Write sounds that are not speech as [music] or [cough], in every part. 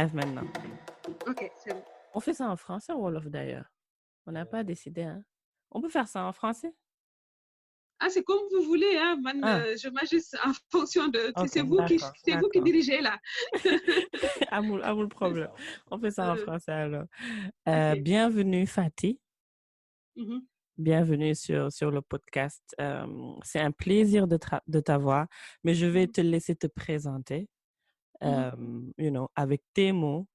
live maintenant. Ok, c'est bon. On fait ça en français ou Wolof d'ailleurs? On n'a pas décidé, hein On peut faire ça en français? Ah, c'est comme vous voulez, hein. Man, Ah. euh, je m'ajuste en [laughs] fonction de. C'est vous vous qui dirigez là. [laughs] Amoul, amoul problème. On fait ça en Euh, français alors. Euh. Bienvenue Fatih. Mhm. Bienvenue sur, sur le podcast. Euh, c'est un plaisir de, t'avoir, mais je vais Mhm. te laisser te présenter, Euh, you know, avec tes mots,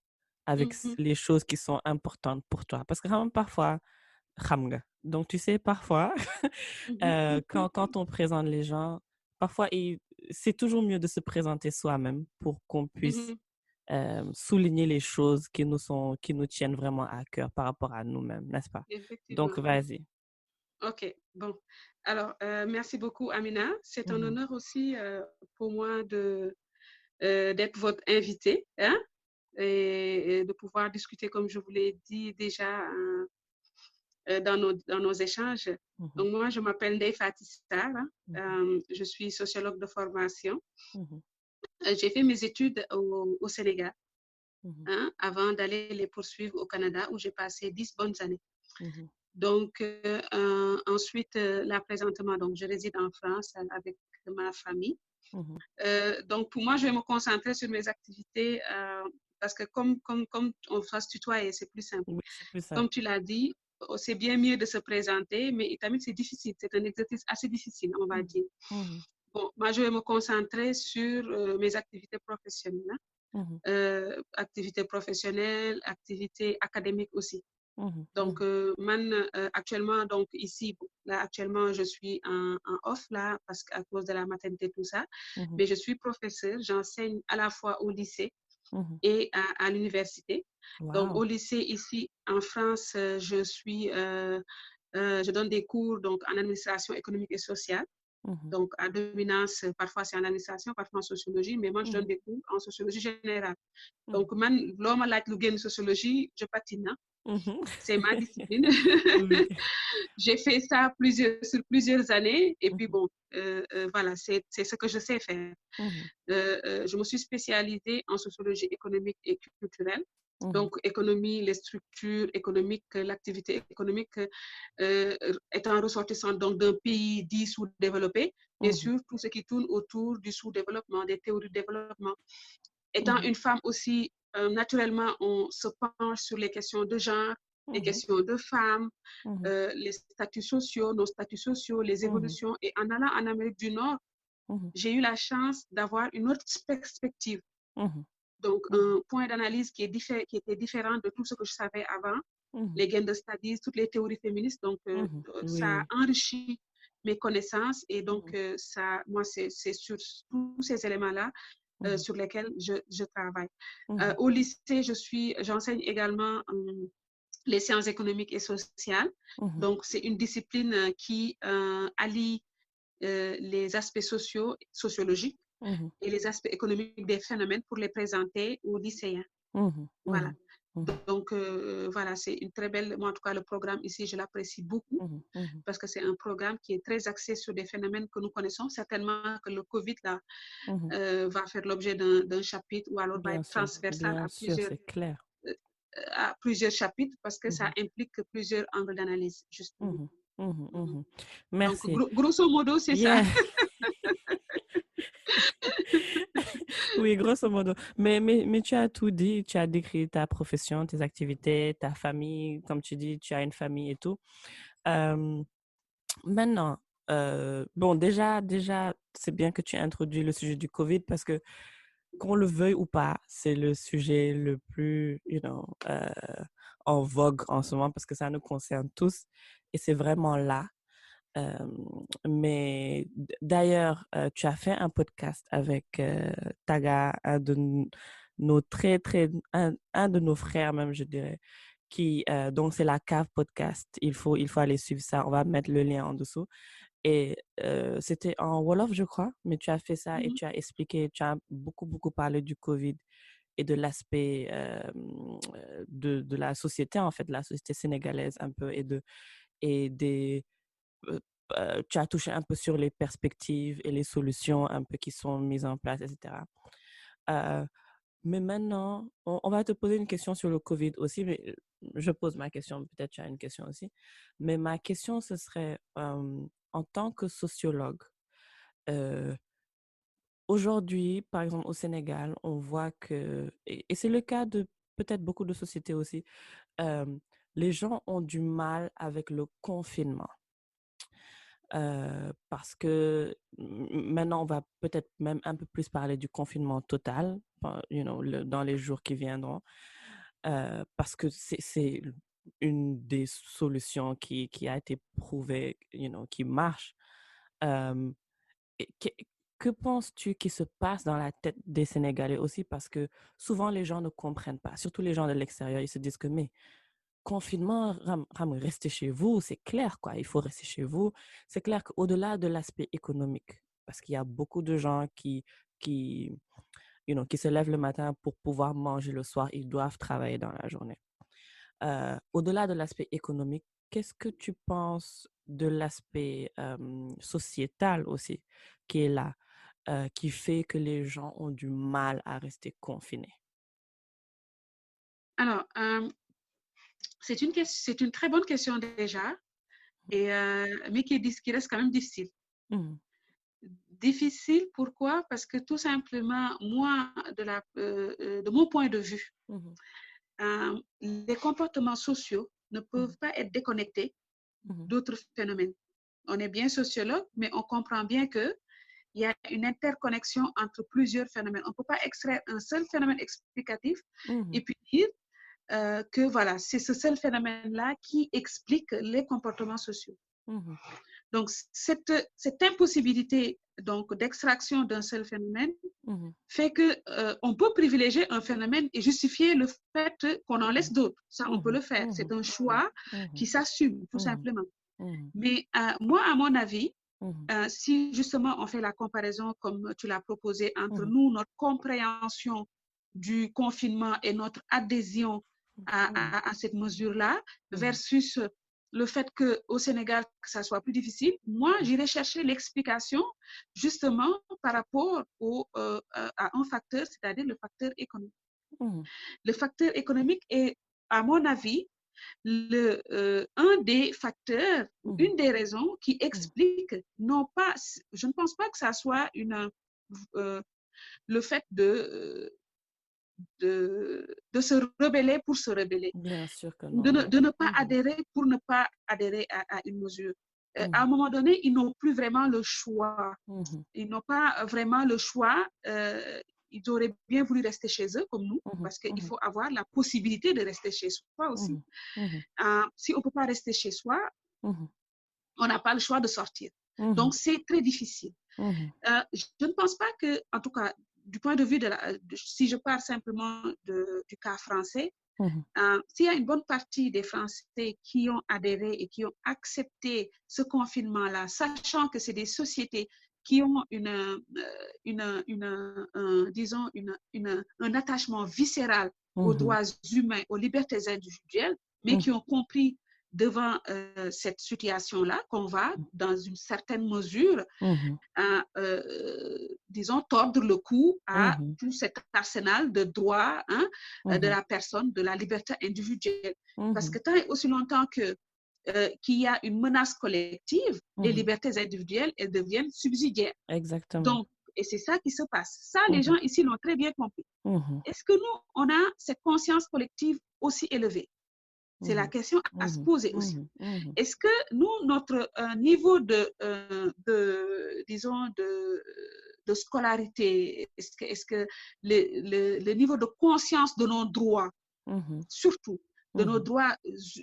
avec Mhm. les choses qui sont importantes pour toi. Parce que parfois, donc tu sais, parfois, [laughs] Mhm. euh, [laughs] quand, quand on présente les gens, parfois, c'est toujours mieux de se présenter soi-même pour qu'on puisse euh, souligner les choses qui nous, sont, qui nous tiennent vraiment à cœur par rapport à nous-mêmes, n'est-ce pas? Donc, vas-y. Ok, bon. Alors, euh, merci beaucoup, Amina. C'est un honneur aussi pour moi de euh, d'être votre invitée hein, et, et de pouvoir discuter, comme je vous l'ai dit déjà euh, euh, dans, nos, dans nos échanges. Mhm, Donc, moi, je m'appelle Ndeye Fatou Sarr, hein. mhm, Euh, je suis sociologue de formation. mhm, Euh, J'ai fait mes études au, au Sénégal hein, avant d'aller les poursuivre au Canada où j'ai passé dix bonnes années. Donc, euh, ensuite, là, présentement, donc, je réside en France avec ma famille. Mhm, Euh, donc, pour moi, je vais me concentrer sur mes activités euh, parce que comme, comme, comme on va se tutoyer, c'est plus simple. Oui, Comme tu l'as dit, oh, c'est bien mieux de se présenter, mais tamit, c'est difficile. C'est un exercice assez difficile, on va dire. mhm, Bon, moi, je vais me concentrer sur euh, mes activités professionnelles. hein. Euh, activités professionnelles, activités académiques aussi. Mhm, Donc, euh, man, euh, actuellement, donc ici, là, actuellement, je suis en, en off, là, parce qu'à cause de la maternité, tout ça. mhm, Mais je suis professeure, j'enseigne à la fois au lycée mhm. et à, à l'université. Donc, au lycée, ici, en France, euh, je suis, euh, je donne des cours, donc, en administration économique et sociale. Donc, à dominance, parfois c'est en administration, parfois en sociologie, mais moi, je donne des cours en sociologie générale. Donc, man, l'homme a la sociologie, je patine, mhm. c'est ma [laughs] discipline. [laughs] J'ai fait ça plusieurs, sur plusieurs années et puis Mhm, bon, euh, euh, voilà, c'est ce que je sais faire. mhm, Euh, euh, je me suis spécialisée en sociologie économique et culturelle. Donc, économie, les structures économiques, l'activité économique étant ressortissante d'un pays dit sous-développé, bien sûr, tout ce qui tourne autour du sous-développement, des théories de développement. Étant une femme aussi, euh, naturellement, on se penche sur les questions de genre, les mhm, questions de femmes, mhm, euh, les statuts sociaux, nos statuts sociaux, les mhm, évolutions. Et en allant en Amérique du Nord, j'ai eu la chance d'avoir une autre perspective. Donc, un point d'analyse qui, qui était différent de tout ce que je savais avant, les gains de studies, toutes les théories féministes. Donc, euh, ça a enrichi mes connaissances. Et donc, euh, ça, moi, c'est sur tous ces éléments-là euh, mhm, sur lesquels je, je travaille. Euh, mhm, au lycée, je suis, j'enseigne également euh, les sciences économiques et sociales. Donc, c'est une discipline euh, qui euh, allie euh, les aspects sociaux, sociologiques et les aspects économiques des phénomènes pour les présenter aux lycéens. Voilà. Mhm, Donc, euh, voilà, c'est une très belle, moi en tout cas, le programme ici, je l'apprécie beaucoup mhm, mhm, parce que c'est un programme qui est très axé sur des phénomènes que nous connaissons. Certainement que le Covid là, euh, va faire l'objet d'un chapitre ou alors va Bien être sûr, transversal à plusieurs, clair. euh, à plusieurs chapitres parce que ça implique plusieurs angles d'analyse, justement. Donc, Merci. gro- grosso modo, c'est ça. [laughs] Yeah. Oui, grosso modo. Mais, mais, mais tu as tout dit, tu as décrit ta profession, tes activités, ta famille, comme tu dis, tu as une famille et tout. Maintenant, bon, déjà, déjà, c'est bien que tu aies introduit le sujet du Covid parce que qu'on le veuille ou pas, c'est le sujet le plus, you know, en vogue en ce moment parce que ça nous concerne tous et c'est vraiment là. Euh, mais d'ailleurs, euh, tu as fait un podcast avec euh, Taga, un de nos très, très, un, un de nos frères même, je dirais, qui, donc c'est la cave podcast. Il faut, il faut aller suivre ça. On va mettre le lien en dessous. Et c'était en Wolof, je crois, mais tu as fait ça et Mhm. tu as expliqué, tu as beaucoup, beaucoup parlé du Covid et de l'aspect de, de la société, en fait, de la société sénégalaise un peu et, de, et des, euh, euh, tu as touché un peu sur les perspectives et les solutions un peu qui sont mises en place, etc. Euh, Mais maintenant, on, va te poser une question sur le COVID aussi, mais je pose ma question, peut-être tu as une question aussi. Mais ma question, ce serait, en tant que sociologue, aujourd'hui, par exemple au Sénégal, on voit que, et, c'est le cas de peut-être beaucoup de sociétés aussi, les gens ont du mal avec le confinement. Parce que maintenant, on va peut-être même un peu plus parler du confinement total, you know, dans les jours qui viendront, parce que c'est une des solutions qui, a été prouvée, you know, qui marche. que, que penses-tu qui se passe dans la tête des Sénégalais aussi? Parce que souvent, les gens ne comprennent pas, surtout les gens de l'extérieur, ils se disent que, mais confinement, restez chez vous, c'est clair, quoi. Il faut rester chez vous. C'est clair qu'au-delà de l'aspect économique, parce qu'il y a beaucoup de gens qui, qui, you know, qui se lèvent le matin pour pouvoir manger le soir, ils doivent travailler dans la journée. Euh, au-delà de l'aspect économique, qu'est-ce que tu penses de l'aspect sociétal aussi qui est là, euh, qui fait que les gens ont du mal à rester confinés? Alors, c'est une, c'est une très bonne question déjà, mmh. et, euh, mais qui, qui, reste quand même difficile. Mmh. Difficile, pourquoi? Parce que tout simplement, moi, de, la, euh, euh, de mon point de vue, mmh. les comportements sociaux ne peuvent pas être déconnectés d'autres phénomènes. On est bien sociologue, mais on comprend bien que il y a une interconnexion entre plusieurs phénomènes. On ne peut pas extraire un seul phénomène explicatif et puis dire euh, que voilà, c'est ce seul phénomène-là qui explique les comportements sociaux. Mmh donc, cette, cette impossibilité donc d'extraction d'un seul phénomène mmh fait que euh, on peut privilégier un phénomène et justifier le fait qu'on en laisse d'autres. Ça, on peut le faire. C'est un choix qui s'assume tout simplement. Mais euh, moi, à mon avis, si justement on fait la comparaison comme tu l'as proposé entre nous, notre compréhension du confinement et notre adhésion à, cette mesure-là mmh. versus le fait qu'au Sénégal, que ça soit plus difficile, moi, j'irai chercher l'explication justement par rapport au, euh, à un facteur, c'est-à-dire le facteur économique. Mmh. Le facteur économique est, à mon avis, le, euh, un des facteurs, mmh. une des raisons qui explique, non pas, je ne pense pas que ça soit une, euh, le fait de de, de, se rebeller pour se rebeller. Bien sûr que non. De, ne, de ne pas mmh adhérer pour ne pas adhérer à, à une mesure. Euh, à un mmh moment donné, ils n'ont plus vraiment le choix. Mmh ils n'ont pas vraiment le choix. Euh, ils auraient bien voulu rester chez eux, comme nous, parce qu'il faut avoir la possibilité de rester chez soi aussi. Euh, si on ne peut pas rester chez soi, on n'a pas le choix de sortir. Donc, c'est très difficile. je ne pense pas que, en tout cas, du point de vue de, la, si je parle simplement de, du cas français, mmh euh, s'il y a une bonne partie des Français qui ont adhéré et qui ont accepté ce confinement-là, sachant que c'est des sociétés qui ont une, euh, une, une disons, une, un attachement viscéral aux mmh droits humains, aux libertés individuelles, mais mmh. qui ont compris devant euh, cette situation-là qu'on va, mmh. dans une certaine mesure, mmh euh, disons, tordre le cou à mmh tout cet arsenal de droits hein, euh, de la personne, de la liberté individuelle. Parce que tant et aussi longtemps que qu'il y a une menace collective, les libertés individuelles, elles deviennent subsidiaires. Exactement. Donc, et c'est ça qui se passe. Ça, les gens ici l'ont très bien compris. Est-ce que nous, on a cette conscience collective aussi élevée? C'est la mmh. question à se mmh. poser aussi. Mmh. Est-ce que nous, notre euh, niveau de, euh, de, disons, de, de scolarité, est-ce que, est que le, le, niveau de conscience de nos droits, surtout de nos droits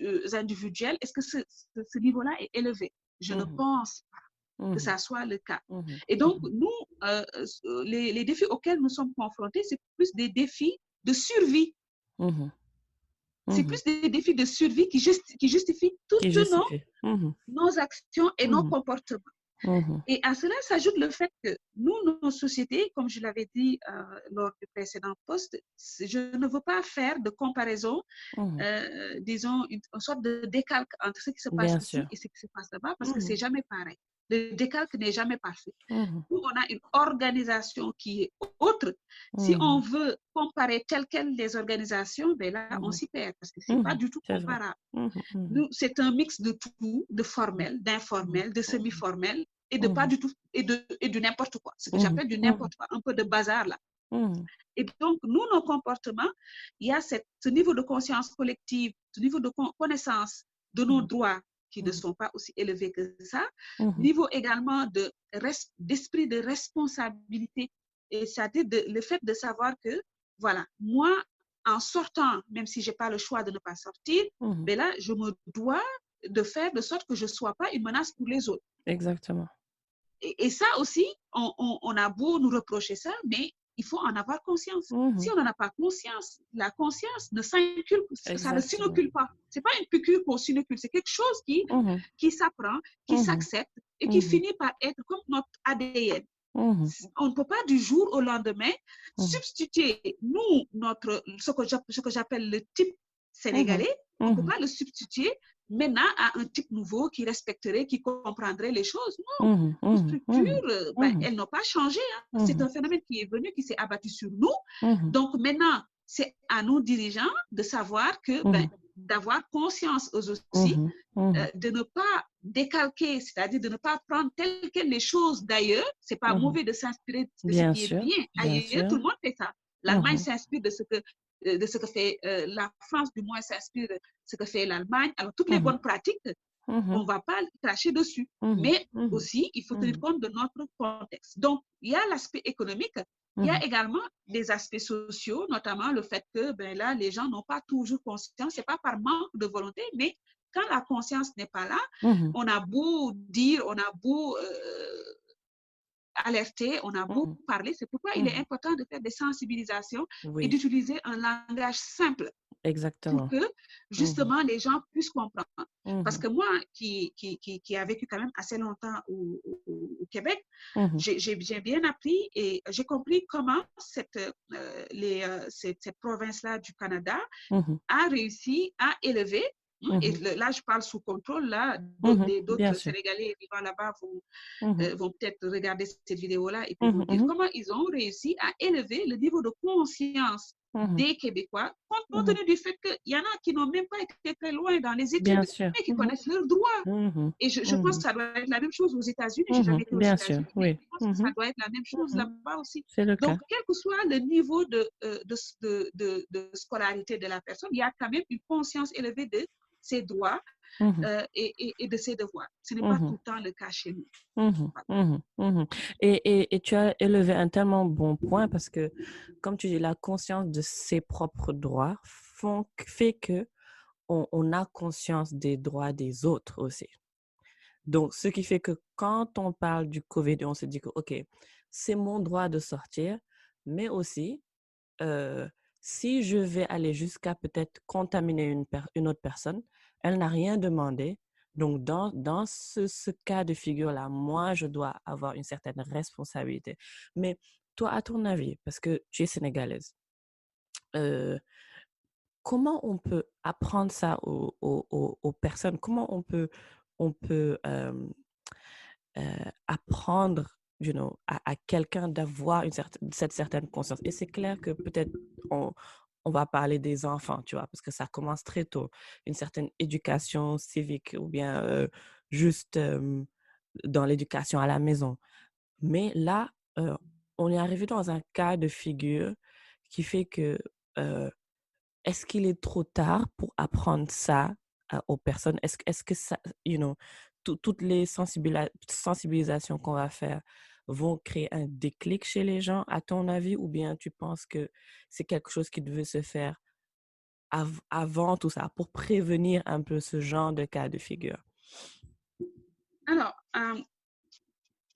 euh, individuels, est-ce que ce, ce, niveau-là est élevé? Je ne pense pas que ça soit le cas. Et donc, nous, les, les, défis auxquels nous sommes confrontés, c'est plus des défis de survie. C'est mmh plus des défis de survie qui, qui justifient toutes nos, mmh nos, actions et nos mmh comportements. Et à cela s'ajoute le fait que nous, nos sociétés, comme je l'avais dit euh, lors du précédent poste, je ne veux pas faire de comparaison, euh, disons, une, sorte de décalque entre ce qui se passe ici et ce qui se passe là-bas, parce que c'est jamais pareil. Le décalque n'est jamais parfait. Mhm. Nous, on a une organisation qui est autre. Si Mhm. on veut comparer telles quelles les organisations, ben là, on Mhm. s'y perd parce que c'est pas Mhm. du tout comparable. Nous, c'est un mix de tout, de formel, d'informel, de semi-formel et de pas du tout, et de, et de n'importe quoi. Ce que j'appelle du n'importe quoi, un peu de bazar là. Et donc, nous, nos comportements, il y a cette- ce niveau de conscience collective, ce niveau de con- connaissance de nos droits qui ne Mhm. sont pas aussi élevés que ça, Mhm. niveau également de d'esprit de responsabilité, et c'est-à-dire de- le fait de savoir que, voilà, moi, en sortant, même si j'ai pas le choix de ne pas sortir, mais là, je me dois de faire de sorte que je sois pas une menace pour les autres. Exactement. Et, et ça aussi, on, on- on a beau nous reprocher ça, mais il faut en avoir conscience. Mhm. Si on n'en a pas conscience, la conscience ne s'incule, ça ne s'inocule pas. C'est pas une piqûre qu'on s'inocule, c'est quelque chose qui, Mhm. qui s'apprend, qui Mhm. s'accepte et qui Mhm. finit par être comme notre ADN. Mhm. On ne peut pas du jour au lendemain Mhm. substituer, nous, notre, ce que j'appelle le type sénégalais, on ne peut Mhm. pas le substituer maintenant à un type nouveau qui respecterait, qui comprendrait les choses. Non, Mhm. nos Mhm. structures, euh, ben, Mhm. elles n'ont pas changé. hein. C'est un phénomène qui est venu, qui s'est abattu sur nous. Donc maintenant, c'est à nos dirigeants de savoir que, ben, d'avoir conscience eux aussi, euh, de ne pas décalquer, c'est-à-dire de ne pas prendre telles quelles les choses d'ailleurs. C'est pas mauvais de s'inspirer de Bien ce qui sûr, est bien. bien Ailleurs, sûr. tout le monde fait ça. L'Allemagne s'inspire de ce que de ce que fait euh, la France, du moins s'inspire de ce que fait l'Allemagne. Alors toutes les Mhm. bonnes pratiques, Mhm. on va pas cracher dessus. Mhm. Mais aussi, il faut tenir compte de notre contexte. Donc, il y a l'aspect économique, il y a également des aspects sociaux, notamment le fait que ben là, les gens n'ont pas toujours conscience, c'est pas par manque de volonté, mais quand la conscience n'est pas là, on a beau dire, on a beau euh, alerter, on a beau Mhm. parler, c'est pourquoi il est Mhm. important de faire des sensibilisations et d'utiliser un langage simple pour exactement. que justement les gens puissent comprendre. Parce que moi, qui, qui, qui, qui a vécu quand même assez longtemps au, au- au Québec, j'ai bien appris et j'ai compris comment cette, euh, les, euh, cette, cette province-là du Canada a réussi à élever, et Mhm. le- là je parle sous contrôle, là d'autres Mhm. sûr. Sénégalais vivant là-bas vont, Mhm. euh, vont peut-être regarder cette vidéo-là et puis vous dire comment ils ont réussi à élever le niveau de conscience des Québécois, compte tenu du fait qu'il y en a qui n'ont même pas été très loin dans les études, Bien sûr. mais qui connaissent leurs droits. Et je, je pense que ça doit être la même chose aux États-Unis. Jamais été aux Bien sûr, oui. je pense que ça doit être la même chose là-bas aussi. Le cas. Donc, quel que soit le niveau euh, de, de, de, de scolarité de la personne, il y a quand même une conscience élevée de ses droits Mhm. euh, et, et, et de ses devoirs. Ce n'est pas Mhm. tout le temps le cas chez nous. Mhm, mhm, mhm. Et, et, et tu as élevé un tellement bon point parce que, comme tu dis, la conscience de ses propres droits font, fait que on, on a conscience des droits des autres aussi. Donc, ce qui fait que quand on parle du COVID, on se dit que, OK, c'est mon droit de sortir, mais aussi, euh, si je vais aller jusqu'à peut-être contaminer une, per- une autre personne, elle n'a rien demandé. Donc, dans, dans ce, cas de figure-là, moi, je dois avoir une certaine responsabilité. Mais toi, à ton avis, parce que tu es sénégalaise, euh, comment on peut apprendre ça aux, aux- aux- personnes? Comment on peut, on peut euh, apprendre you know, à, à quelqu'un d'avoir une certaine, cette certaine conscience? Et c'est clair que peut-être on, on va parler des enfants, tu vois, parce que ça commence très tôt. Une certaine éducation civique ou bien juste dans l'éducation à la maison. Mais là, on est arrivé dans un cas de figure qui fait que est-ce qu'il est trop tard pour apprendre ça aux personnes? Est-ce, est-ce que ça, you know, tout- toutes les sensibilisations qu'on va faire vont créer un déclic chez les gens, à ton avis, ou bien tu penses que c'est quelque chose qui devait se faire av- avant tout ça, pour prévenir un peu ce genre de cas de figure? Alors, euh,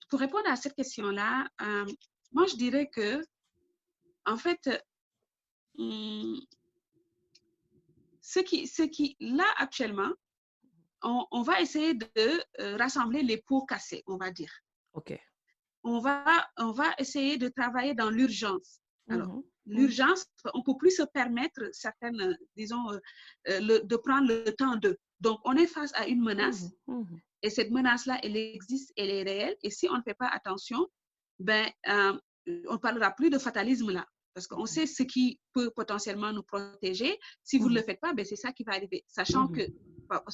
pour répondre à cette question-là, euh, moi, je dirais que, en fait, hum, ce qui, ce qui, là, actuellement, on, on va essayer de euh, rassembler les pots cassés, on va dire. OK. On va, on va essayer de travailler dans l'urgence. Alors, Mhm. l'urgence, on peut plus se permettre certaines, disons, euh, euh, le- de prendre le temps de. Donc, on est face à une menace Mhm. Mhm. Et cette menace-là, elle existe, elle est réelle. Et si on ne fait pas attention, ben, euh, on ne parlera plus de fatalisme là. Parce qu'on sait ce qui peut potentiellement nous protéger. Si vous ne le faites pas, ben, c'est ça qui va arriver. Sachant que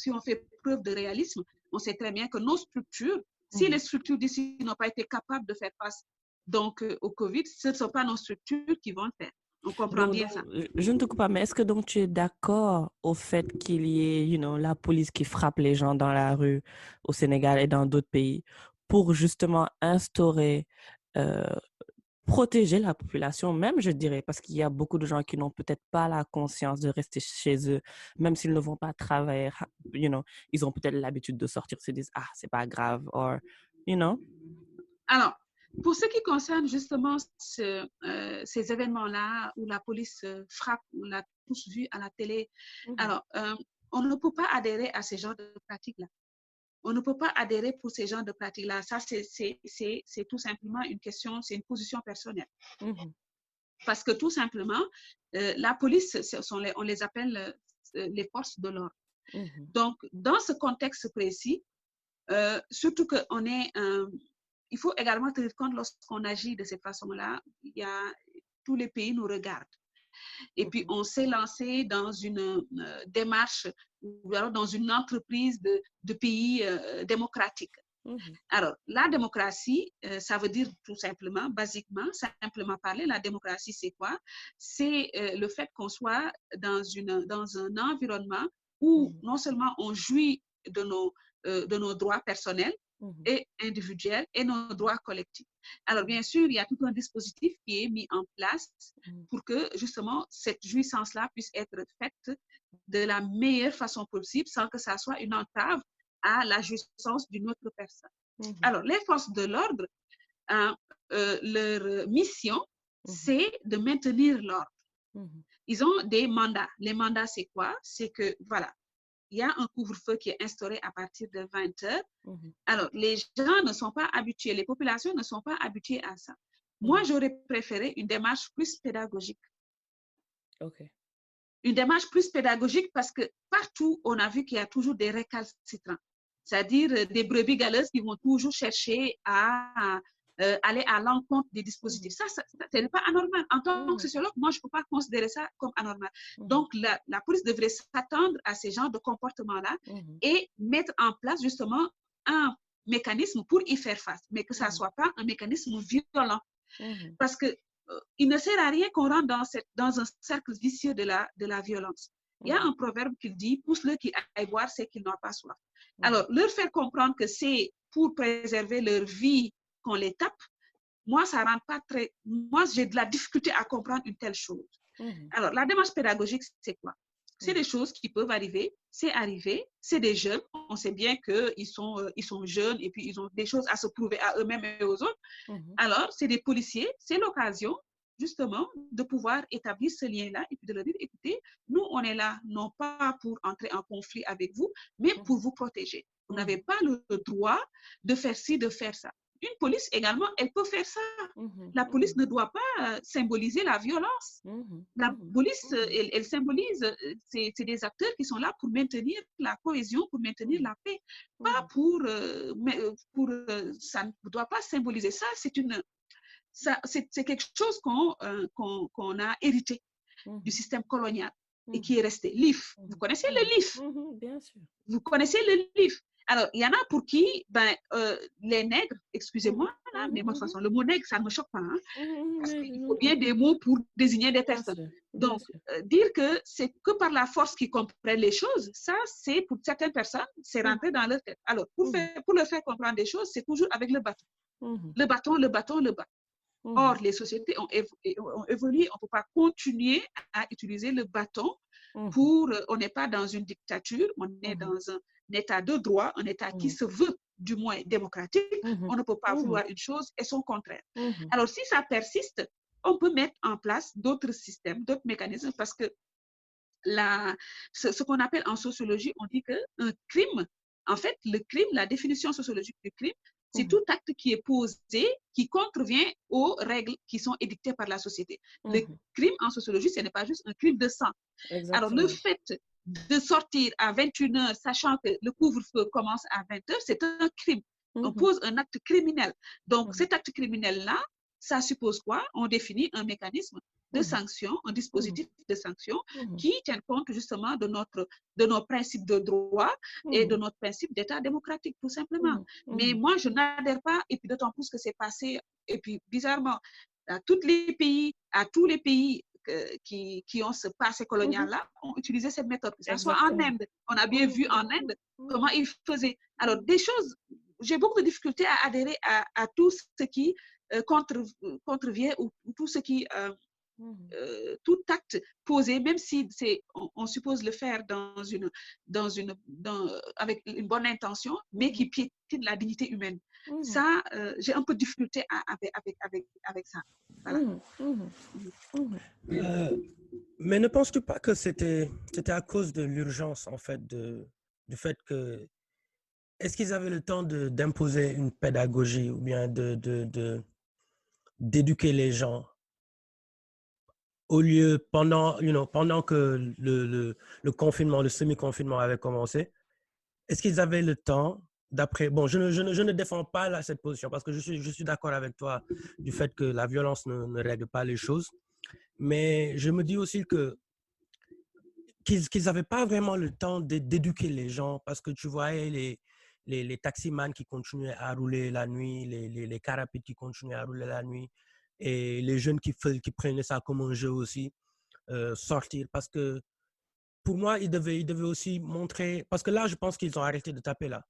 si on fait preuve de réalisme, on sait très bien que nos structures, si les structures d'ici n'ont pas été capables de faire face donc, euh, au COVID, ce ne sont pas nos structures qui vont le faire. On comprend bien ça. Je ne te coupe pas, mais est-ce que donc tu es d'accord au fait qu'il y ait you know, la police qui frappe les gens dans la rue au Sénégal et dans d'autres pays pour justement instaurer, euh, protéger la population, même je dirais, parce qu'il y a beaucoup de gens qui n'ont peut-être pas la conscience de rester chez eux, même s'ils ne vont pas travailler, you know, ils ont peut-être l'habitude de sortir, se disent, ah, c'est pas grave, or, you know? Alors, pour ce qui concerne justement ce, euh, ces événements-là où la police frappe, on l'a tous vu à la télé, mmh alors euh, on ne peut pas adhérer à ces genres de pratiques-là. On ne peut pas adhérer pour ces genres de pratiques-là. Ça, c'est tout simplement une question, c'est une position personnelle. Mmh Parce que tout simplement, euh, la police, sont les, on les appelle les forces de l'ordre. Mmh Donc, dans ce contexte précis, surtout qu'on est il faut également tenir compte lorsqu'on agit de cette façon-là, tous les pays nous regardent. Et puis, on s'est lancé dans une euh, démarche dans une entreprise de, de pays euh, démocratiques. Mmh alors, la démocratie, euh, ça veut dire tout simplement, basiquement, simplement parler, la démocratie, c'est quoi? C'est le fait qu'on soit dans, une, dans un environnement où mmh non seulement on jouit de nos, de nos droits personnels, Mmh et individuels et nos droits collectifs. Alors, bien sûr, il y a tout un dispositif qui est mis en place mmh. pour que justement cette jouissance-là puisse être faite de la meilleure façon possible sans que ça soit une entrave à la jouissance d'une autre personne. Mmh Alors, les forces de l'ordre, hein, euh, leur mission, c'est de maintenir l'ordre. Ils ont des mandats. Les mandats, c'est quoi? C'est que, voilà, il y a un couvre-feu qui est instauré à partir de 20 heures. Mmh Alors, les gens ne sont pas habitués, les populations ne sont pas habituées à ça. Moi, mmh j'aurais préféré une démarche plus pédagogique. OK. Une démarche plus pédagogique parce que partout, on a vu qu'il y a toujours des récalcitrants, c'est-à-dire euh, des brebis galeuses qui vont toujours chercher à euh, aller à l'encontre des dispositifs. Ça, ce n'est pas anormal. En tant que mmh. sociologue, moi, je ne peux pas considérer ça comme anormal. Mmh. Donc, la, la, police devrait s'attendre à ces genres de comportements-là mmh. et mettre en place justement un mécanisme pour y faire face, mais que ça ne soit pas un mécanisme violent. Parce que euh, il ne sert à rien qu'on rentre dans, cette, dans un cercle vicieux de la, de la violence. Il y a un proverbe qui dit pousse-le qui aille boire c'est qu'il n'a pas soif. Alors, leur faire comprendre que c'est pour préserver leur vie qu'on les tape, moi, ça rentre pas très. Moi, j'ai de la difficulté à comprendre une telle chose. Mmh. Alors, la démarche pédagogique, c'est quoi? C'est mmh. des choses qui peuvent arriver, c'est arrivé, c'est des jeunes, on sait bien qu'ils sont, euh, ils sont jeunes et puis ils ont des choses à se prouver à eux-mêmes et aux autres. Mmh. Alors, c'est des policiers, c'est l'occasion justement de pouvoir établir ce lien-là et puis de leur dire, écoutez, nous, on est là non pas pour entrer en conflit avec vous, mais pour vous protéger. Vous n'avez pas le droit de faire ci, de faire ça une police également, elle peut faire ça. Mmh la police mmh ne doit pas euh, symboliser la violence. Mmh la police, euh, elle, symbolise, euh, c'est des acteurs qui sont là pour maintenir la cohésion, pour maintenir la paix, pas pour, pour ça ne doit pas symboliser ça. C'est une, c'est quelque chose qu'on a hérité du système colonial et qui est resté. L'IF, vous connaissez le LIF? Bien sûr. Vous connaissez le LIF? Alors, il y en a pour qui, ben, euh, les nègres, excusez-moi, mais moi, de toute façon, le mot nègre, ça ne me choque pas, hein, parce qu'il faut bien des mots pour désigner des personnes. Donc, euh, dire que c'est que par la force qu'ils comprennent les choses, ça, c'est pour certaines personnes, c'est rentré dans leur tête. Alors, pour, faire, pour leur faire comprendre des choses, c'est toujours avec le bâton. Le bâton, le bâton, le bâton. Or, les sociétés ont, ont évolué, on ne peut pas continuer à utiliser le bâton pour, euh, on n'est pas dans une dictature, on est dans un État de droit, un État qui mmh. se veut du moins démocratique, mmh on ne peut pas mmh vouloir une chose et son contraire. Alors, si ça persiste, on peut mettre en place d'autres systèmes, d'autres mécanismes, parce que la, ce, qu'on appelle en sociologie, on dit qu'un crime, en fait, le crime, la définition sociologique du crime, c'est tout acte qui est posé, qui contrevient aux règles qui sont édictées par la société. Le crime en sociologie, ce n'est pas juste un crime de sang. Alors, le fait de sortir à 21h, sachant que le couvre-feu commence à 20h, c'est un crime. On Mhm. pose un acte criminel. Donc, Mhm. cet acte criminel-là, ça suppose quoi? On définit un mécanisme de Mhm. sanction, un dispositif de sanction qui tient compte justement de, notre, de nos principes de droit et de notre principe d'État démocratique, tout simplement. Mais moi, je n'adhère pas, et puis d'autant plus que c'est passé, et puis bizarrement, à tous les pays, à tous les pays qui, qui ont ce passé colonial-là, ont utilisé cette méthode. Que ce soit en. Inde, on a bien vu en Inde comment ils faisaient. Alors, des choses, j'ai beaucoup de difficultés à adhérer à, à tout ce qui euh, contre, contrevient ou, ou tout ce qui, euh. Euh, tout acte posé, même si c'est, on, on suppose le faire dans une, dans une, dans, avec une bonne intention, mais qui piétine la dignité humaine. Mhm. Ça, euh, j'ai un peu de difficulté à- avec, avec, avec, avec ça. voilà. Euh, mais ne penses-tu pas que c'était c'était à cause de l'urgence, en fait, de, du fait que. Est-ce qu'ils avaient le temps de- d'imposer une pédagogie ou bien de, de, de- d'éduquer les gens au lieu, pendant, you know, pendant que le, le, confinement, le semi-confinement avait commencé, est-ce qu'ils avaient le temps d'après... Bon, je ne, je, ne, je ne défends pas cette position parce que je suis, je suis d'accord avec toi du fait que la violence ne, ne règle pas les choses. Mais je me dis aussi que qu'ils n'avaient pas vraiment le temps d'é- d'éduquer les gens parce que tu voyais les, les, les taximans qui continuaient à rouler la nuit, les, les, les qui continuaient à rouler la nuit et les jeunes qui, qui prenaient ça comme un jeu aussi, euh, sortir parce que pour moi, ils devaient, ils devaient aussi montrer, parce que là, je pense qu'ils ont arrêté de taper là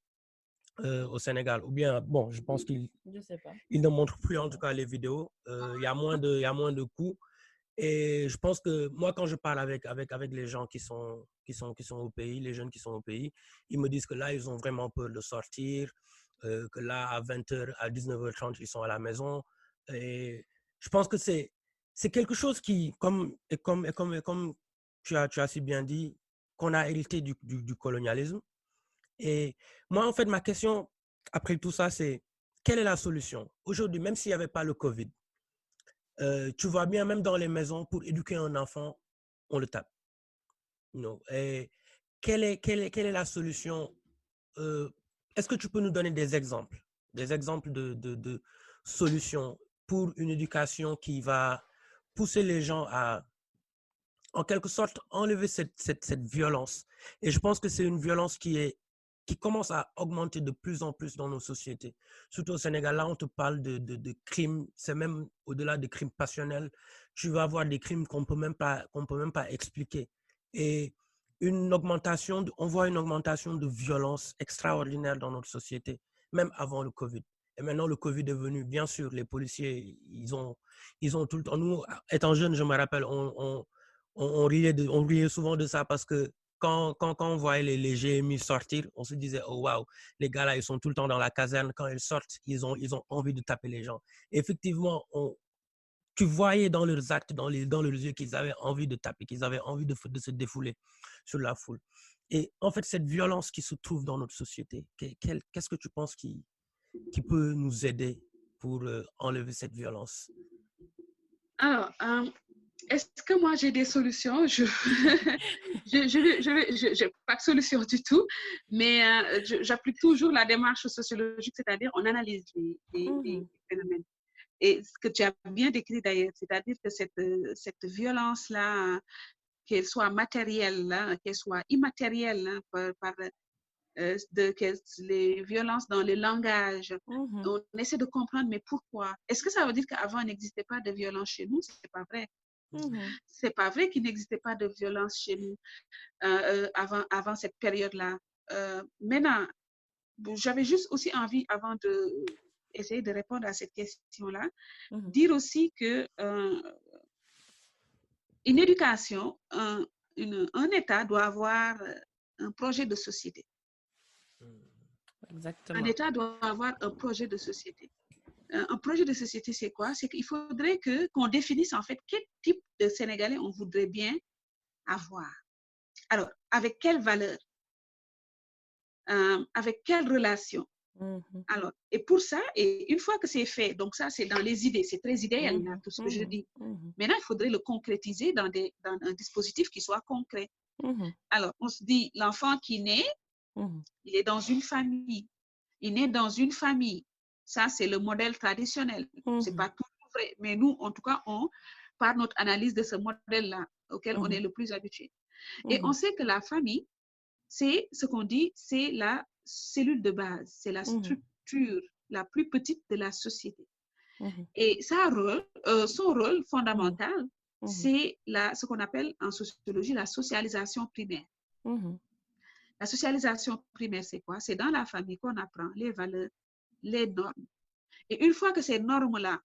euh, au Sénégal. Ou bien, bon, je pense qu'ils ils ne montrent plus en tout cas les vidéos. Euh, Il y, a moins de- il y a moins de coups. Et je pense que moi, quand je parle avec, avec, avec les gens qui sont, qui, sont, qui sont au pays, les jeunes qui sont au pays, ils me disent que là, ils ont vraiment peur de sortir, euh, que là, à 20h, à 19h30, ils sont à la maison. Et je pense que c'est c'est quelque chose qui, comme, et comme, et comme, et comme tu, as, tu as si bien dit, qu'on a hérité du, colonialisme. Et moi, en fait, ma question après tout ça, c'est quelle est la solution? Aujourd'hui, même s'il n'y avait pas le Covid, euh, tu vois bien, même dans les maisons, pour éduquer un enfant, on le tape. Non. Et quelle est, quelle est, quelle est la solution? Euh, Est-ce que tu peux nous donner des exemples? Des exemples de, de solutions pour une éducation qui va pousser les gens à, en quelque sorte, enlever cette, cette, cette violence. Et je pense que c'est une violence qui est qui commence à augmenter de plus en plus dans nos sociétés. Surtout au Sénégal, là, on te parle de, de, crimes, c'est même au-delà des crimes passionnels. Tu vas avoir des crimes qu'on peut même pas, peut même pas expliquer. Et une augmentation, on voit une augmentation de violence extraordinaire dans notre société, même avant le Covid. Et maintenant, le Covid est venu, bien sûr, les policiers, ils ont, ils ont tout le temps, nous, étant jeunes, je me rappelle, on, on, on, riait, souvent de ça parce que quand, quand, quand on voyait les, les GMI sortir, on se disait, oh waouh, les gars là, ils sont tout le temps dans la caserne. Quand ils sortent, ils ont, ils ont envie de taper les gens. Effectivement, on, tu voyais dans leurs actes, dans, les, dans leurs yeux, qu'ils avaient envie de taper, qu'ils avaient envie de, de se défouler sur la foule. Et en fait, cette violence qui se trouve dans notre société, qu'est-ce que tu penses qui, qui peut nous aider pour euh, enlever cette violence? Alors, euh, est-ce que moi j'ai des solutions? Je [laughs] je, je, je, pas de solution du tout, mais euh, j'applique toujours la démarche sociologique, c'est-à-dire on analyse les, les- les Mhm. phénomènes. Et ce que tu as bien décrit d'ailleurs, c'est-à-dire que cette, euh, cette violence-là, qu'elle soit matérielle, là, qu'elle soit immatérielle, hein, par, par, euh, de, les violences dans le langage, Mhm. on essaie de comprendre, mais pourquoi? Est-ce que ça veut dire qu'avant, il n'existait pas de violence chez nous? C'est pas vrai. Mhm. C'est pas vrai qu'il n'existait pas de violence chez nous euh, euh, avant, avant cette période-là. Euh, maintenant, j'avais juste aussi envie, avant de essayer de répondre à cette question-là, Mhm. dire aussi que euh, une éducation, un, une- un État doit avoir un projet de société. Un. État doit avoir un projet de société. Euh, Un projet de société, c'est quoi? C'est qu'il faudrait que qu'on définisse en fait quel type de Sénégalais on voudrait bien avoir. Alors, avec quelle valeur? Euh, avec quelle relation? Mhm. Alors, et pour ça, et une fois que c'est fait, donc ça, c'est dans les idées, c'est très idéal, là, Mhm. tout ce que je Mhm. dis. Maintenant, il faudrait le concrétiser dans, des, dans un dispositif qui soit concret. Alors, on se dit, l'enfant qui naît, Mhm. il est dans une famille. Il naît dans une famille. Ça, c'est le modèle traditionnel. C'est Mhm. pas toujours vrai, mais nous, en tout cas, on, par notre analyse de ce modèle-là auquel on Mhm. est le plus habitué. Et Mhm. on sait que la famille, c'est ce qu'on dit, c'est la cellule de base, c'est la structure la plus petite de la société. Et sa rôle, euh, son rôle fondamental, c'est ce qu'on appelle en sociologie la socialisation primaire. La socialisation primaire, c'est quoi? C'est dans la famille qu'on apprend les valeurs, les normes. Et une fois que ces normes-là,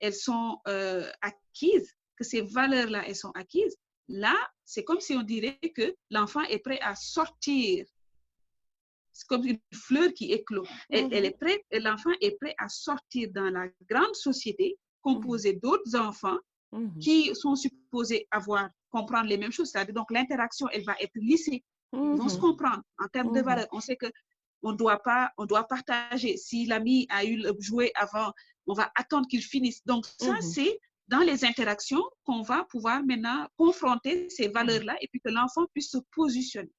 elles sont euh, acquises, que ces valeurs-là, elles sont acquises, là, c'est comme si on dirait que l'enfant est prêt à sortir. C'est comme une fleur qui éclot. Elle, elle est prête, l'enfant est prêt à sortir dans la grande société composée d'autres enfants Mhm. qui sont supposés avoir, comprendre les mêmes choses. C'est-à-dire, donc, l'interaction, elle va être lissée. Ils vont se Mhm. comprendre en termes de Mhm. valeurs. On sait que on doit pas, on doit partager. Si l'ami a eu le jouet avant, on va attendre qu'il finisse. Donc ça, Mhm. c'est dans les interactions qu'on va pouvoir maintenant confronter ces valeurs-là et puis que l'enfant puisse se positionner.